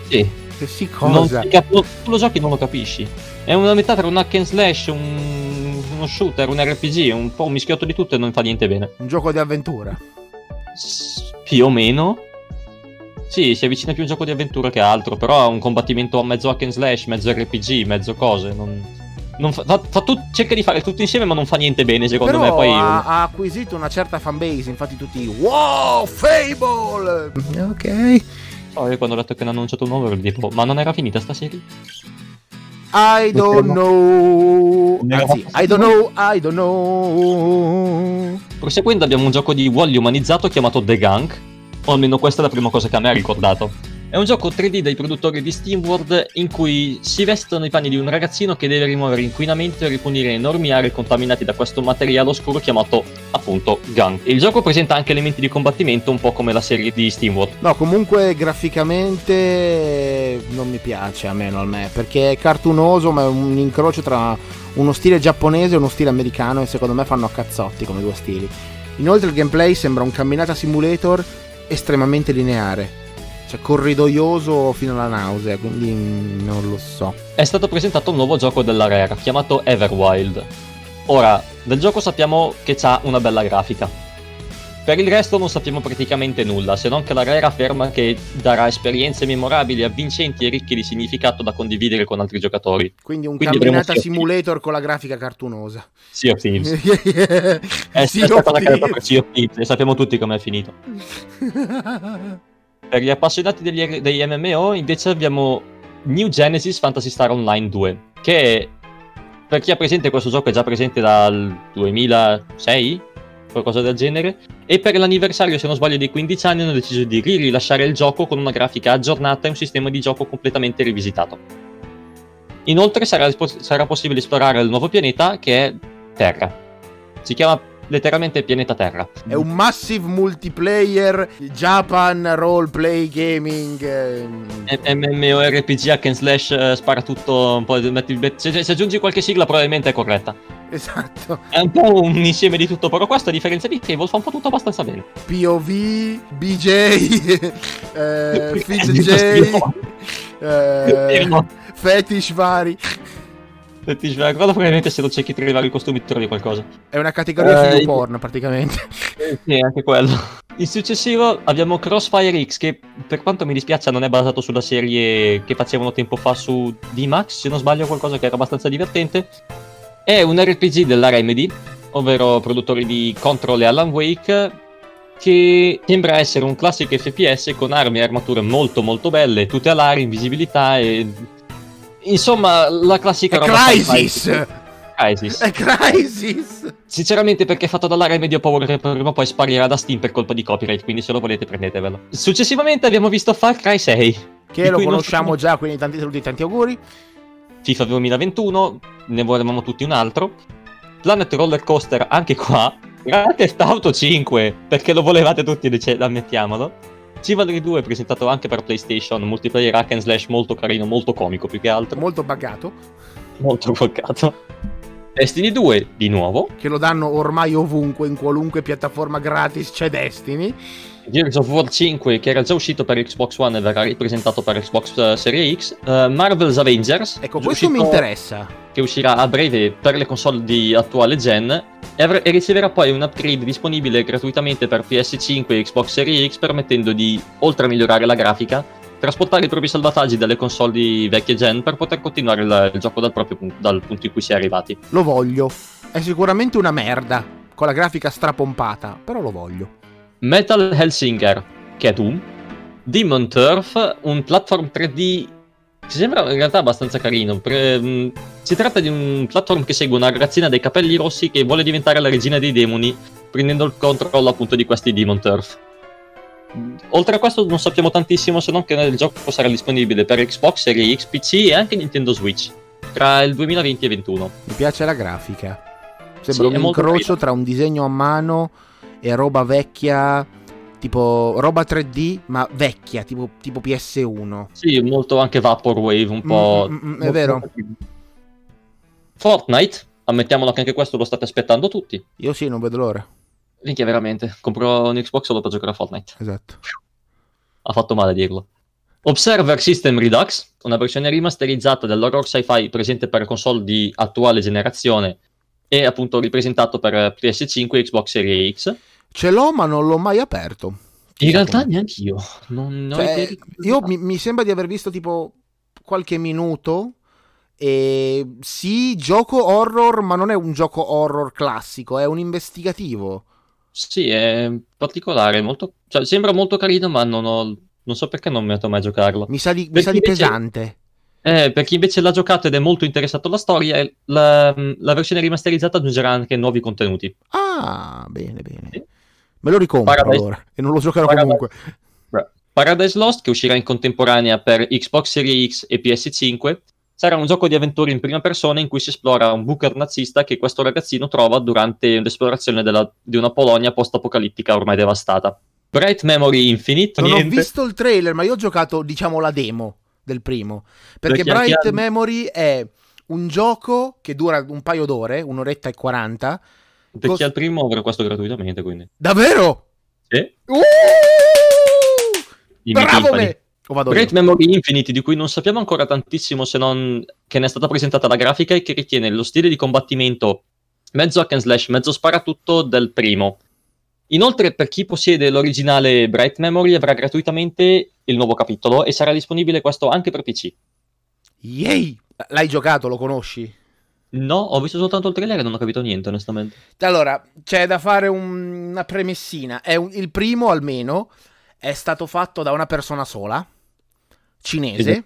Sì. Che sì, cosa? Non, tu lo giochi non lo capisci. È una metà tra un hack and slash, un, uno shooter, un RPG, un po' un mischiotto di tutto e non fa niente bene. Un gioco di avventura. S- più o meno. Sì, si avvicina più a un gioco di avventura che altro, però ha un combattimento a mezzo hack and slash, mezzo RPG, mezzo cose. Non, non fa, fa, fa tut, cerca di fare tutto insieme, ma non fa niente bene, secondo però me. Poi ha, ha acquisito una certa fanbase, infatti tutti Wow, Fable! Ok. Oh, io quando ho letto che hanno annunciato un nuovo ero tipo, ma non era finita sta serie? I don't know. Anzi, I don't know, I don't know. Proseguendo abbiamo un gioco di Wally umanizzato chiamato The Gang, o almeno questa è la prima cosa che a me ha ricordato. È un gioco 3D dei produttori di SteamWorld in cui si vestono i panni di un ragazzino che deve rimuovere inquinamento e ripunire enormi aree contaminate da questo materiale oscuro chiamato appunto Gang. Il gioco presenta anche elementi di combattimento un po' come la serie di SteamWorld. No, comunque graficamente non mi piace a meno a me perché è cartunoso ma è un incrocio tra uno stile giapponese e uno stile americano e secondo me fanno a cazzotti come due stili. Inoltre il gameplay sembra un camminata simulator estremamente lineare cioè corridoioso fino alla nausea, quindi non lo so. È stato presentato un nuovo gioco della Rare chiamato Everwild. Ora, del gioco sappiamo che ha una bella grafica. Per il resto non sappiamo praticamente nulla, se non che la Rare afferma che darà esperienze memorabili, avvincenti e ricche di significato da condividere con altri giocatori. Quindi un Quindi camminata simulator con la grafica cartunosa. Sea of Thieves. è, sea è stata la creata per Sea of Thieves e sappiamo tutti com'è finito. Per gli appassionati degli, degli MMO invece abbiamo New Genesis Fantasy Star Online 2, che per chi ha presente questo gioco è già presente dal 2006, qualcosa del genere, e per l'anniversario, se non sbaglio, dei 15 anni hanno deciso di rilasciare il gioco con una grafica aggiornata e un sistema di gioco completamente rivisitato. Inoltre sarà, sarà possibile esplorare il nuovo pianeta che è Terra. Si chiama letteralmente pianeta Terra. È un massive multiplayer Japan roleplay gaming. Eh. MMORPG hack and slash uh, spara tutto un po'. Metti, se, se, aggiungi qualche sigla probabilmente è corretta. Esatto. È un po' un insieme di tutto, però questo a differenza di Fable fa un po' tutto abbastanza bene. POV, BJ, eh, FitzJ, eh, fetish vari. Guarda probabilmente se lo cerchi arrivare i costumi trovi qualcosa. È una categoria uh, di porn praticamente. Sì, anche quello. In successivo abbiamo Crossfire X che per quanto mi dispiace non è basato sulla serie che facevano tempo fa su D-Max, se non sbaglio qualcosa che era abbastanza divertente. È un RPG della Remedy, ovvero produttori di Control e Alan Wake, che sembra essere un classico FPS con armi e armature molto molto belle, tutte alari, invisibilità e Insomma, la classica è roba Crisis! Crisis. È Crisis! Sinceramente perché è fatto dall'area Medio Power che prima o poi sparirà da Steam per colpa di copyright, quindi se lo volete prendetevelo. Successivamente abbiamo visto Far Cry 6. Che lo conosciamo non... già, quindi tanti saluti e tanti auguri. FIFA 2021, ne volevamo tutti un altro. Planet Roller Coaster, anche qua. Grand Theft Auto 5, perché lo volevate tutti, ammettiamolo. Chivalry 2 è presentato anche per PlayStation, multiplayer hack and slash molto carino, molto comico più che altro. Molto buggato. Molto buggato. Destiny 2 di nuovo. Che lo danno ormai ovunque, in qualunque piattaforma gratis c'è Destiny. Gears of War 5 che era già uscito per Xbox One e verrà ripresentato per Xbox uh, Series X. Uh, Marvel's Avengers. Ecco, questo mi interessa. Che uscirà a breve per le console di attuale gen e, avr- e riceverà poi un upgrade disponibile gratuitamente per PS5 e Xbox Series X permettendo di, oltre a migliorare la grafica, trasportare i propri salvataggi dalle console di vecchie gen per poter continuare il, il gioco dal, proprio punto, dal punto in cui si è arrivati. Lo voglio. È sicuramente una merda, con la grafica strapompata, però lo voglio. Metal Hellsinger, che è Doom. Demon Turf, un platform 3D ci sembra in realtà abbastanza carino. Pre- mm, si tratta di un platform che segue una ragazzina dai capelli rossi che vuole diventare la regina dei demoni, prendendo il controllo appunto di questi Demon Turf. Oltre a questo non sappiamo tantissimo se non che il gioco sarà disponibile per Xbox Series X, PC e anche Nintendo Switch tra il 2020 e 2021. Mi piace la grafica. Sembra sì, un incrocio tra un disegno a mano e roba vecchia tipo roba 3D ma vecchia, tipo, tipo PS1. Sì, molto anche Vaporwave, un po'... Mm, mm, mm, è vero. Fortnite, ammettiamolo che anche questo lo state aspettando tutti. Io sì, non vedo l'ora. Minchia, veramente. Compro un Xbox solo per giocare a Fortnite. Esatto. Ha fatto male a dirlo. Observer System Redux, una versione rimasterizzata dell'horror sci-fi presente per console di attuale generazione e appunto ripresentato per PS5 e Xbox Series X Ce l'ho, ma non l'ho mai aperto. In realtà neanche io. Non, non cioè, io mi, mi, sembra di aver visto tipo qualche minuto. E sì, gioco horror, ma non è un gioco horror classico, è un investigativo. Sì, è particolare, molto, cioè, sembra molto carino, ma non ho Non so perché non mi metto mai a giocarlo. Mi sa di, mi sa di invece- pesante. Eh, per chi invece l'ha giocato ed è molto interessato alla storia, la, la versione rimasterizzata aggiungerà anche nuovi contenuti. Ah, bene, bene. Sì. Me lo ricompro Paradise- allora. E non lo giocherò Paradise- comunque. Paradise Lost, che uscirà in contemporanea per Xbox Series X e PS5, sarà un gioco di avventura in prima persona in cui si esplora un bunker nazista che questo ragazzino trova durante l'esplorazione della- di una Polonia post-apocalittica ormai devastata. Bright Memory Infinite, Non niente. ho visto il trailer, ma io ho giocato, diciamo, la demo del primo. Perché Bright al- Memory è un gioco che dura un paio d'ore, un'oretta e quaranta. Per cos- chi ha il primo avrà questo gratuitamente, quindi. Davvero? Sì, Uh! Bravo timpani. me! O vado io? Great Memory Infinite, di cui non sappiamo ancora tantissimo se non che ne è stata presentata la grafica e che ritiene lo stile di combattimento mezzo hack and slash, mezzo sparatutto del primo. Inoltre, per chi possiede l'originale Bright Memory, avrà gratuitamente il nuovo capitolo e sarà disponibile questo anche per PC. Yay! L'hai giocato, lo conosci? No, ho visto soltanto il trailer e non ho capito niente, onestamente. Allora, c'è da fare un- una premessina. È un- il primo, almeno, è stato fatto da una persona sola, cinese,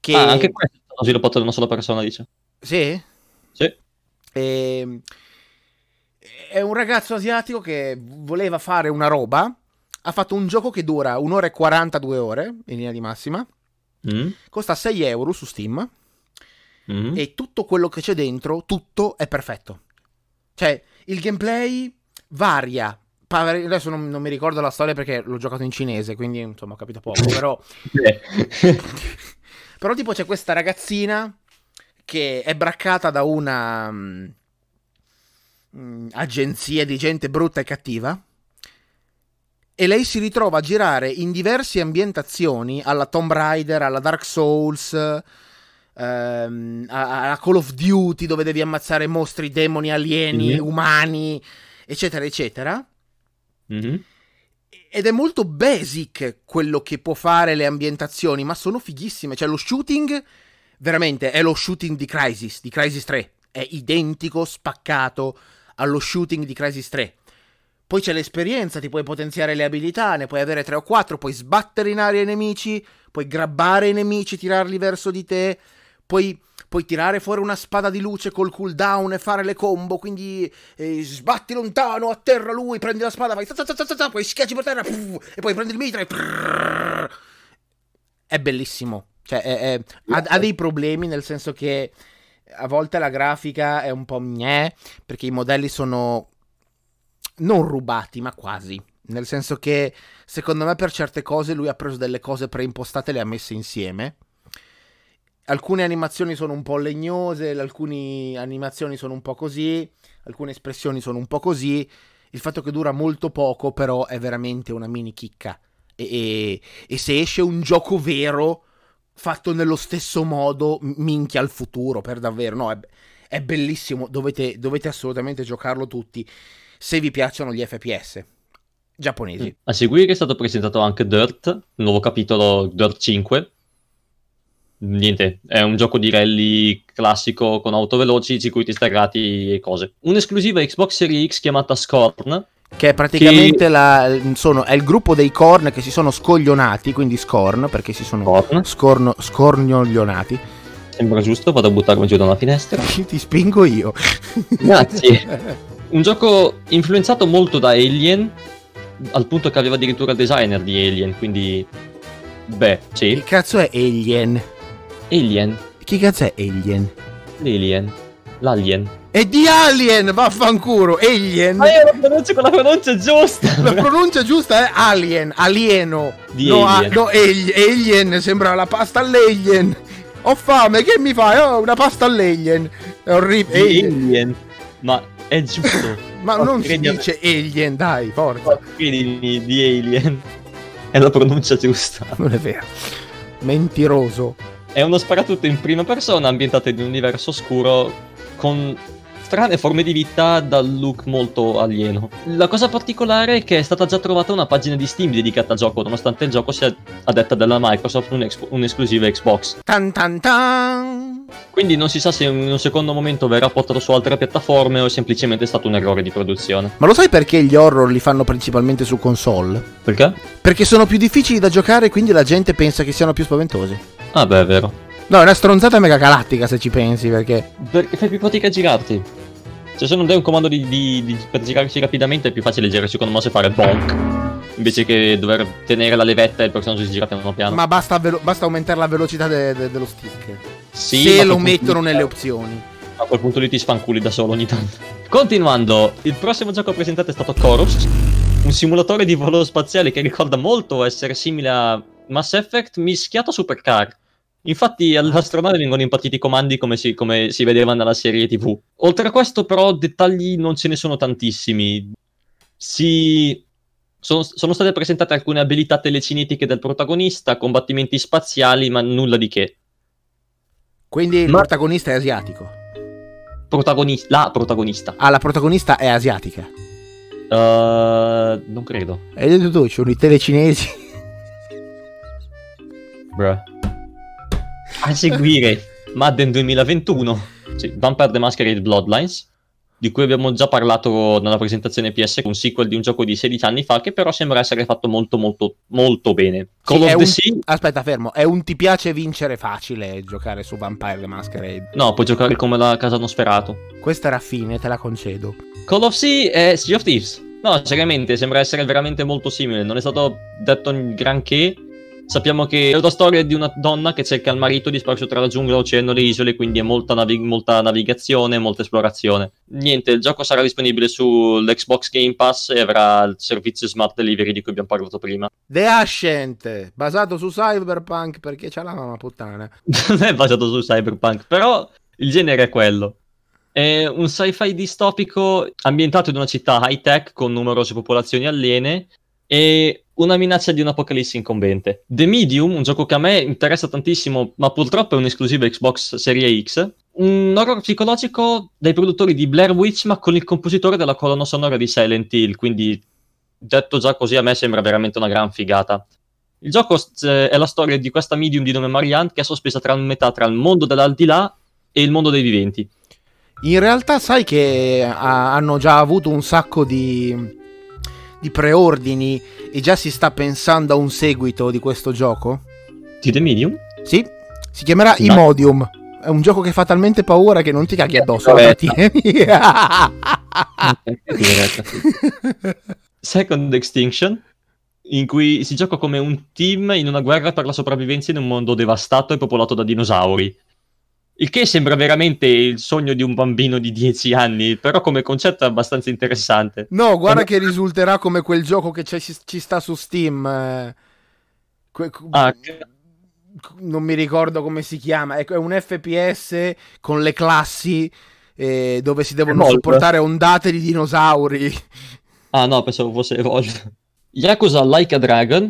che... Ah, anche questo è stato sviluppato da una sola persona, dice. Sì? Sì. Ehm, è un ragazzo asiatico che voleva fare una roba. Ha fatto un gioco che dura un'ora e 42 ore in linea di massima. Mm, Costa 6 euro su Steam. Mm. E tutto quello che c'è dentro, tutto è perfetto. Cioè, il gameplay varia. Adesso non, non mi ricordo la storia perché l'ho giocato in cinese, quindi insomma ho capito poco. Però, però tipo c'è questa ragazzina che è braccata da una mm, mm, agenzia di gente brutta e cattiva. E lei si ritrova a girare in diverse ambientazioni alla Tomb Raider, alla Dark Souls, ehm, a, a Call of Duty dove devi ammazzare mostri, demoni, alieni, Mhm. umani, eccetera, eccetera. Mhm. Ed è molto basic quello che può fare le ambientazioni, ma sono fighissime. Cioè, lo shooting, veramente, è lo shooting di Crisis, di Crisis 3. È identico, spaccato allo shooting di Crisis 3. Poi c'è l'esperienza, ti puoi potenziare le abilità, ne puoi avere 3 o 4, puoi sbattere in aria i nemici, puoi grabbare i nemici, tirarli verso di te, puoi, puoi tirare fuori una spada di luce col cooldown e fare le combo, quindi eh, sbatti lontano, atterra lui, prendi la spada, fai poi schiacci per terra, puff, e poi prendi il mitra e... prrrr. È bellissimo. Cioè, è- è- ha, ha dei problemi nel senso che a volte la grafica è un po' gnè, perché i modelli sono non rubati, ma quasi. Nel senso che secondo me per certe cose lui ha preso delle cose preimpostate e le ha messe insieme. Alcune animazioni sono un po' legnose, alcune animazioni sono un po' così, alcune espressioni sono un po' così. Il fatto che dura molto poco, però, è veramente una mini chicca. E, e- e se esce un gioco vero, fatto nello stesso modo, minchia al futuro, per davvero. No, è, è bellissimo, dovete, dovete assolutamente giocarlo tutti, se vi piacciono gli FPS giapponesi. A seguire è stato presentato anche Dirt, nuovo capitolo Dirt 5. Niente, è un gioco di rally classico con auto veloci, circuiti sterrati e cose. Un'esclusiva Xbox Series X chiamata Scorn. Che è praticamente la, sono, è il gruppo dei Korn che si sono scoglionati, quindi Scorn, perché si sono Scorn, scorno, scornolionati. sembra giusto, vado a buttarmi giù da una finestra. Ti spingo io. Grazie. Un gioco influenzato molto da Alien, al punto che aveva addirittura il designer di Alien, quindi... Beh, sì, Che cazzo è Alien? Alien, Chi cazzo è Alien? l'Alien, l'Alien. È di Alien, vaffanculo, Alien. Ma io lo pronuncio con la pronuncia giusta! La pronuncia giusta è Alien, alieno. Di no, Alien. no, Al- Alien, sembra la pasta all'Alien. Ho fame, che mi fai? Oh, una pasta all'Alien. È orribile. Alien. Alien. Ma è giusto. Ma Oh, non si dice Alien, dai, forza. Oh, Credimi, di Alien. È la pronuncia giusta. Non è vero. Mentiroso. È uno sparatutto in prima persona ambientato in un universo oscuro con strane forme di vita dal look molto alieno. La cosa particolare è che è stata già trovata una pagina di Steam dedicata al gioco, nonostante il gioco sia a detta della Microsoft un'ex- un'esclusiva Xbox. Tan tan tan. Quindi non si sa se in un secondo momento verrà portato su altre piattaforme o è semplicemente stato un errore di produzione. Ma lo sai perché gli horror li fanno principalmente su console? Perché? Perché sono più difficili da giocare e quindi la gente pensa che siano più spaventosi. Ah beh, è vero. No, è una stronzata mega galattica se ci pensi, perché... Perché fai più fatica a girarti. Cioè se non dai un comando di, di, di, per girarsi rapidamente è più facile girare secondo me se fare bonk. Invece che dover tenere la levetta e il personaggio si gira piano piano. Ma basta, velo- basta aumentare la velocità de- de- dello stick. Sì, se lo mettono punto- nelle opzioni. A quel punto lì ti sfanculi da solo ogni tanto. Continuando, il prossimo gioco presentato è stato Chorus, un simulatore di volo spaziale che ricorda molto essere simile a Mass Effect mischiato a Supercar. Infatti all'astronave vengono impartiti i comandi come si, come si vedeva nella serie TV. Oltre a questo però dettagli non ce ne sono tantissimi. Si... Sono, sono state presentate alcune abilità telecinetiche del protagonista, combattimenti spaziali, ma nulla di che. Quindi il Ma- protagonista è asiatico. Protagonista, la protagonista. Ah, la protagonista è asiatica. Uh, non credo. Hai detto tu, ci sono i telecinesi. Bruh. A seguire Madden 2021, sì, Vampire the Masquerade Bloodlines, di cui abbiamo già parlato nella presentazione PS, un sequel di un gioco di 16 anni fa che però sembra essere fatto molto molto molto bene. Call Sì, of un- Sea, Aspetta, fermo. È un ti piace vincere facile giocare su Vampire the Masquerade. no, puoi giocare come la casa Nosferatu. Questa era fine, te la concedo. Call of Sea è Sea of Thieves. No, seriamente, sembra essere veramente molto simile. Non è stato detto granché. Sappiamo che è una storia di una donna che cerca il marito disperso tra la giungla, l'oceano e le isole, quindi è molta, navi- molta navigazione, molta esplorazione. Niente, il gioco sarà disponibile sull'Xbox Game Pass e avrà il servizio Smart Delivery di cui abbiamo parlato prima. The Ascent, basato su Cyberpunk perché c'ha la mamma puttana. non è basato su Cyberpunk, però il genere è quello. È un sci-fi distopico ambientato in una città high-tech con numerose popolazioni aliene e una minaccia di un'apocalisse incombente. The Medium, un gioco che a me interessa tantissimo, ma purtroppo è un'esclusiva Xbox Serie X, un horror psicologico dai produttori di Blair Witch, ma con il compositore della colonna sonora di Silent Hill, quindi detto già così a me sembra veramente una gran figata. Il gioco eh, è la storia di questa medium di nome Marianne che è sospesa tra metà tra il mondo dell'aldilà e il mondo dei viventi. In realtà sai che ah, hanno già avuto un sacco di, di preordini e già si sta pensando a un seguito di questo gioco? Di The Medium? Sì, si chiamerà Dai. Imodium. È un gioco che fa talmente paura che non ti caghi addosso. Vabbè. trattieni. Second Extinction, in cui si gioca come un team in una guerra per la sopravvivenza in un mondo devastato e popolato da dinosauri. Il che sembra veramente il sogno di un bambino di 10 anni, però come concetto è abbastanza interessante. No, guarda che risulterà come quel gioco che c'è- ci, ci sta su Steam. eh, que- Ah, non mi ricordo come si chiama. Ecco, è un FPS con le classi eh, dove si devono Evolve. sopportare ondate di dinosauri. Ah no, pensavo fosse Evolve. Yakuza Like a Dragon.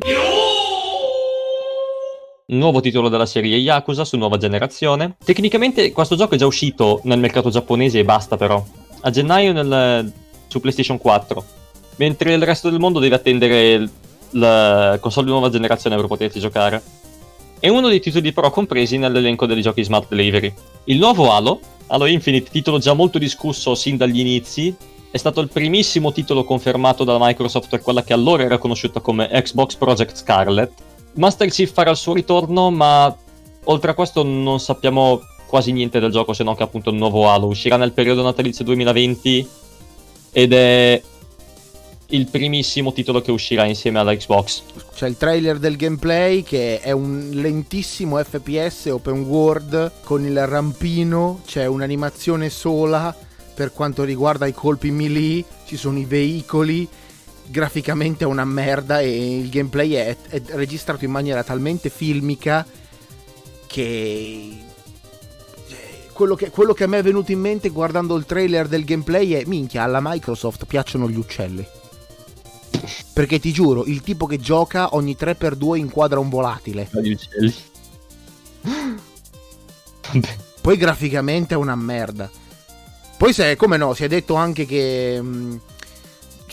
Nuovo titolo della serie Yakuza su nuova generazione. Tecnicamente questo gioco è già uscito nel mercato giapponese e basta però. A gennaio nel- su PlayStation 4. Mentre il resto del mondo deve attendere la console di nuova generazione per poterci giocare. È uno dei titoli però compresi nell'elenco dei giochi Smart Delivery. Il nuovo Halo, Halo Infinite, titolo già molto discusso sin dagli inizi, è stato il primissimo titolo confermato dalla Microsoft per quella che allora era conosciuta come Xbox Project Scarlet. Master Chief farà il suo ritorno, ma oltre a questo non sappiamo quasi niente del gioco se non che appunto il nuovo Halo uscirà nel periodo natalizio 2020 ed è il primissimo titolo che uscirà insieme alla Xbox. C'è il trailer del gameplay che è un lentissimo FPS open world con il rampino, c'è un'animazione sola per quanto riguarda i colpi melee, ci sono i veicoli, graficamente è una merda e il gameplay è, è registrato in maniera talmente filmica che... cioè, Quello che, quello che a me è venuto in mente guardando il trailer del gameplay è minchia, alla Microsoft piacciono gli uccelli. Perché ti giuro, il tipo che gioca ogni 3x2 inquadra un volatile. Gli uccelli. Poi graficamente è una merda. Poi se, come no, si è detto anche che... mh,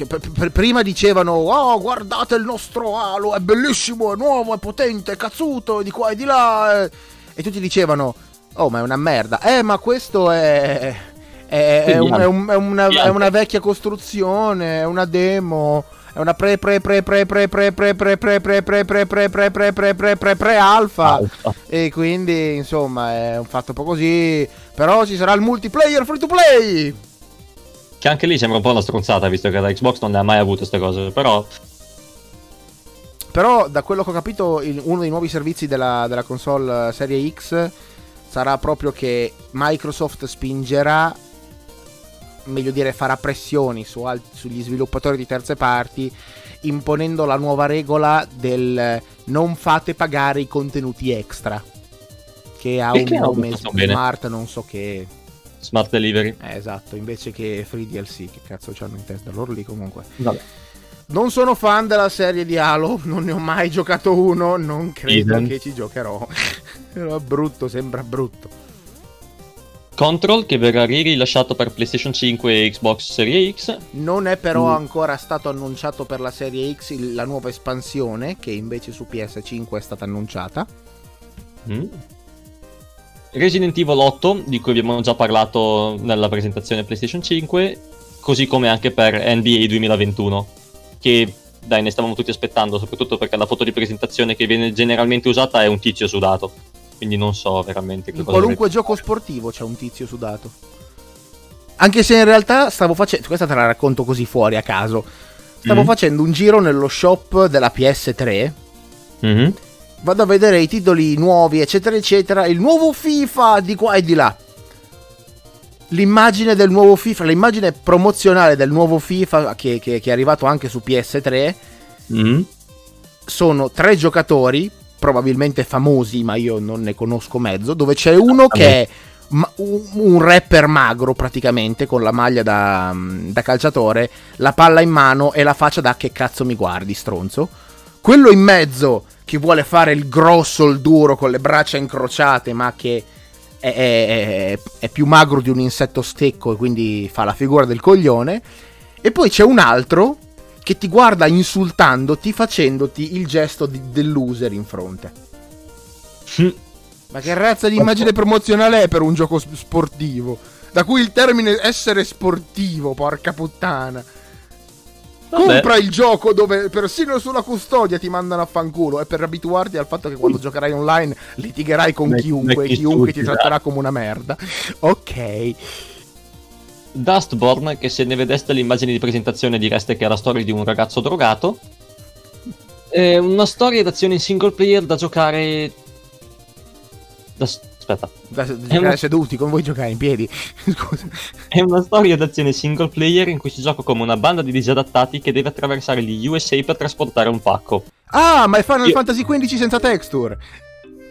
cioè, per- per- prima dicevano, oh guardate il nostro Halo, è bellissimo, è nuovo, è potente, è cazzuto, è di qua e di là. eh." E tutti dicevano, Oh, ma è una merda. Eh, ma questo è. È, è, un, è, un, è una, è una vecchia costruzione, è una demo. È una pre pre pre pre pre pre pre pre pre pre pre pre pre pre pre pre pre pre pre alfa e quindi insomma è un fatto un po' così però ci sarà il multiplayer free to play che anche lì sembra un po' una stronzata visto che la Xbox non ne ha mai avuto queste cose però però da quello che ho capito uno dei nuovi servizi della, della console serie X sarà proprio che Microsoft spingerà meglio dire farà pressioni su al- sugli sviluppatori di terze parti imponendo la nuova regola del non fate pagare i contenuti extra che ha Perché un nome smart non so che smart delivery eh, esatto invece che free DLC che cazzo c'hanno in testa loro lì comunque Vabbè. non sono fan della serie di Halo non ne ho mai giocato uno non credo Eden. che ci giocherò però brutto sembra brutto Control che verrà rilasciato per PlayStation 5 e Xbox Series X. Non è però mm. ancora stato annunciato per la Serie X la nuova espansione che invece su PS5 è stata annunciata. Mm. Resident Evil 8 di cui abbiamo già parlato nella presentazione PlayStation 5, così come anche per NBA 2021 che dai ne stavamo tutti aspettando soprattutto perché la foto di presentazione che viene generalmente usata è un tizio sudato quindi non so veramente che in cosa qualunque avete... gioco sportivo c'è un tizio sudato. Anche se in realtà stavo facendo. Questa te la racconto così fuori a caso. Stavo mm. facendo un giro nello shop della PS3. Mm-hmm. Vado a vedere i titoli nuovi, eccetera, eccetera. Il nuovo FIFA di qua e di là. L'immagine del nuovo FIFA, l'immagine promozionale del nuovo FIFA che, che, che è arrivato anche su PS3. Mm. Sono tre giocatori probabilmente famosi, ma io non ne conosco mezzo, dove c'è uno che è un rapper magro praticamente con la maglia da, da, calciatore, la palla in mano e la faccia da che cazzo mi guardi, stronzo. Quello in mezzo che vuole fare il grosso, il duro con le braccia incrociate, ma che è, è, è più magro di un insetto stecco e quindi fa la figura del coglione. E poi c'è un altro che ti guarda insultandoti facendoti il gesto di, del loser in fronte. Ma che razza di immagine promozionale è per un gioco sportivo? Da cui il termine essere sportivo, porca puttana. Vabbè. Compra il gioco dove persino sulla custodia ti mandano a fanculo e per abituarti al fatto che quando Ui. giocherai online litigherai con me, chiunque e chiunque ti tratterà come una merda. Ok. Dustborn, che se ne vedeste l'immagine di presentazione direste che è la storia di un ragazzo drogato. È una storia d'azione in single player da giocare. Da... Aspetta. Da, giocare una... seduti, come vuoi giocare in piedi? Scusa. È una storia d'azione single player in cui si gioca come una banda di disadattati che deve attraversare gli USA per trasportare un pacco. Ah, ma è Final Io... Fantasy XV senza texture!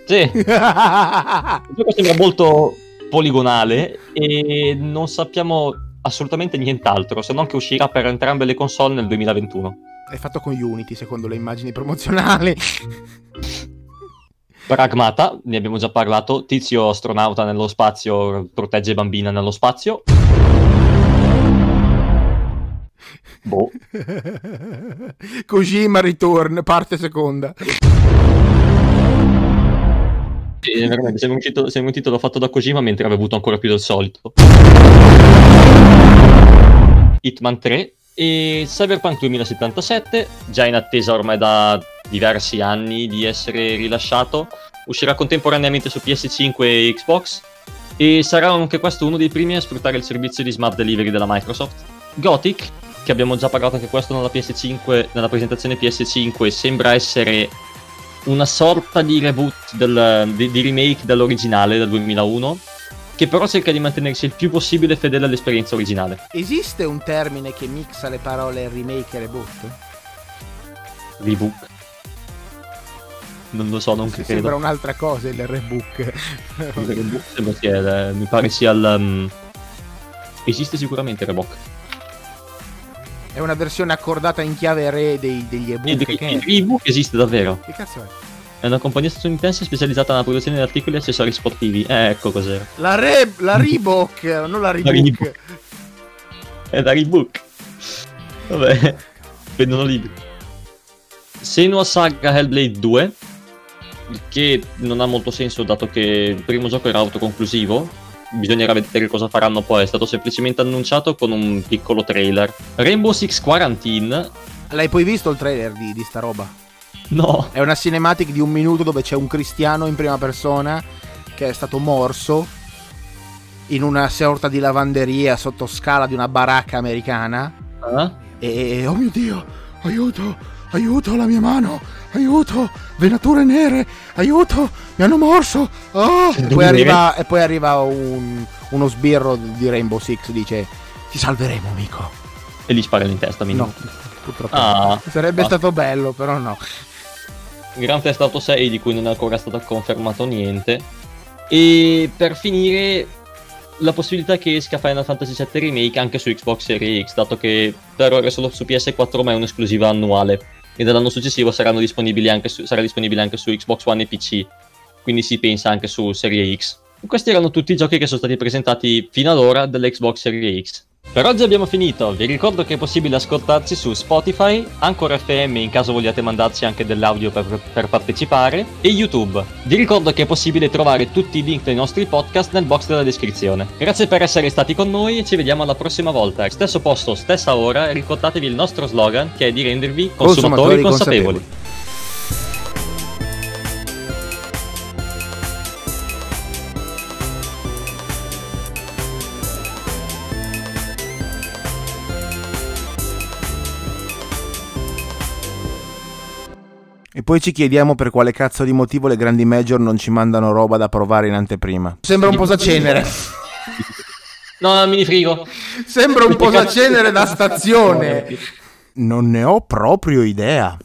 Sì. Il gioco sembra molto poligonale e non sappiamo assolutamente nient'altro, se non che uscirà per entrambe le console nel 2021. È fatto con Unity, secondo le immagini promozionali. Pragmata, ne abbiamo già parlato, tizio astronauta nello spazio protegge bambina nello spazio. Boh. Kojima Return, parte seconda. Sì, veramente, sembra un, titolo, sembra un titolo fatto da Kojima mentre aveva avuto ancora più del solito. Hitman 3 e Cyberpunk 2077, già in attesa ormai da diversi anni di essere rilasciato, uscirà contemporaneamente su PS5 e Xbox e sarà anche questo uno dei primi a sfruttare il servizio di smart delivery della Microsoft. Gothic, che abbiamo già parlato anche questo nella PS5, nella presentazione PS5, sembra essere una sorta di reboot, del, di, di, remake dell'originale del 2001, che però cerca di mantenersi il più possibile fedele all'esperienza originale. Esiste un termine che mixa le parole remake e reboot? Rebook. Non lo so, non credo. Sembra un'altra cosa il rebook. il rebook sembra sia, mi pare sia il... Um... Esiste sicuramente rebook. È una versione accordata in chiave re dei, degli ebook. Il, che il, ebook esiste davvero. Che cazzo è? È una compagnia statunitense specializzata nella produzione di articoli e accessori sportivi. Eh, ecco cos'era. La, re, la Reebok, non la Reebok. La Reebok. È la Reebok. Vabbè, vendono libri. Senua Saga Hellblade 2. che non ha molto senso dato che il primo gioco era autoconclusivo. Bisognerà vedere cosa faranno poi. È stato semplicemente annunciato con un piccolo trailer. Rainbow Six Quarantine. L'hai poi visto il trailer di, di sta roba? No. È una cinematic di un minuto dove c'è un cristiano in prima persona che è stato morso in una sorta di lavanderia sotto scala di una baracca americana. Ah? E oh mio dio, aiuto, aiuto la mia mano, aiuto, venature nere, aiuto, mi hanno morso. Ah! E poi arriva, e poi arriva un- uno sbirro di Rainbow Six, dice ti salveremo amico. E gli spara in testa, mi No, purtroppo. Ah. Sarebbe Ah. stato bello, però no. Grand Theft Auto 6 di cui non è ancora stato confermato niente. E per finire la possibilità che esca Final Fantasy VII Remake anche su Xbox Series X, dato che per ora è solo su PS4 ma è un'esclusiva annuale. E dall'anno successivo saranno disponibili anche su, sarà disponibile anche su Xbox One e PC. Quindi si pensa anche su Serie X. Questi erano tutti i giochi che sono stati presentati fino ad ora dell'Xbox Series X. Per oggi abbiamo finito, vi ricordo che è possibile ascoltarci su Spotify, Anchor FM in caso vogliate mandarci anche dell'audio per, per partecipare, e YouTube. Vi ricordo che è possibile trovare tutti i link dei nostri podcast nel box della descrizione. Grazie per essere stati con noi e ci vediamo alla prossima volta. Stesso posto, stessa ora ricordatevi il nostro slogan che è di rendervi consumatori, consapevoli. E poi ci chiediamo per quale cazzo di motivo le grandi major non ci mandano roba da provare in anteprima. Sembra un posacenere. No, mini frigo. Sembra un posacenere da stazione. Non ne ho proprio idea.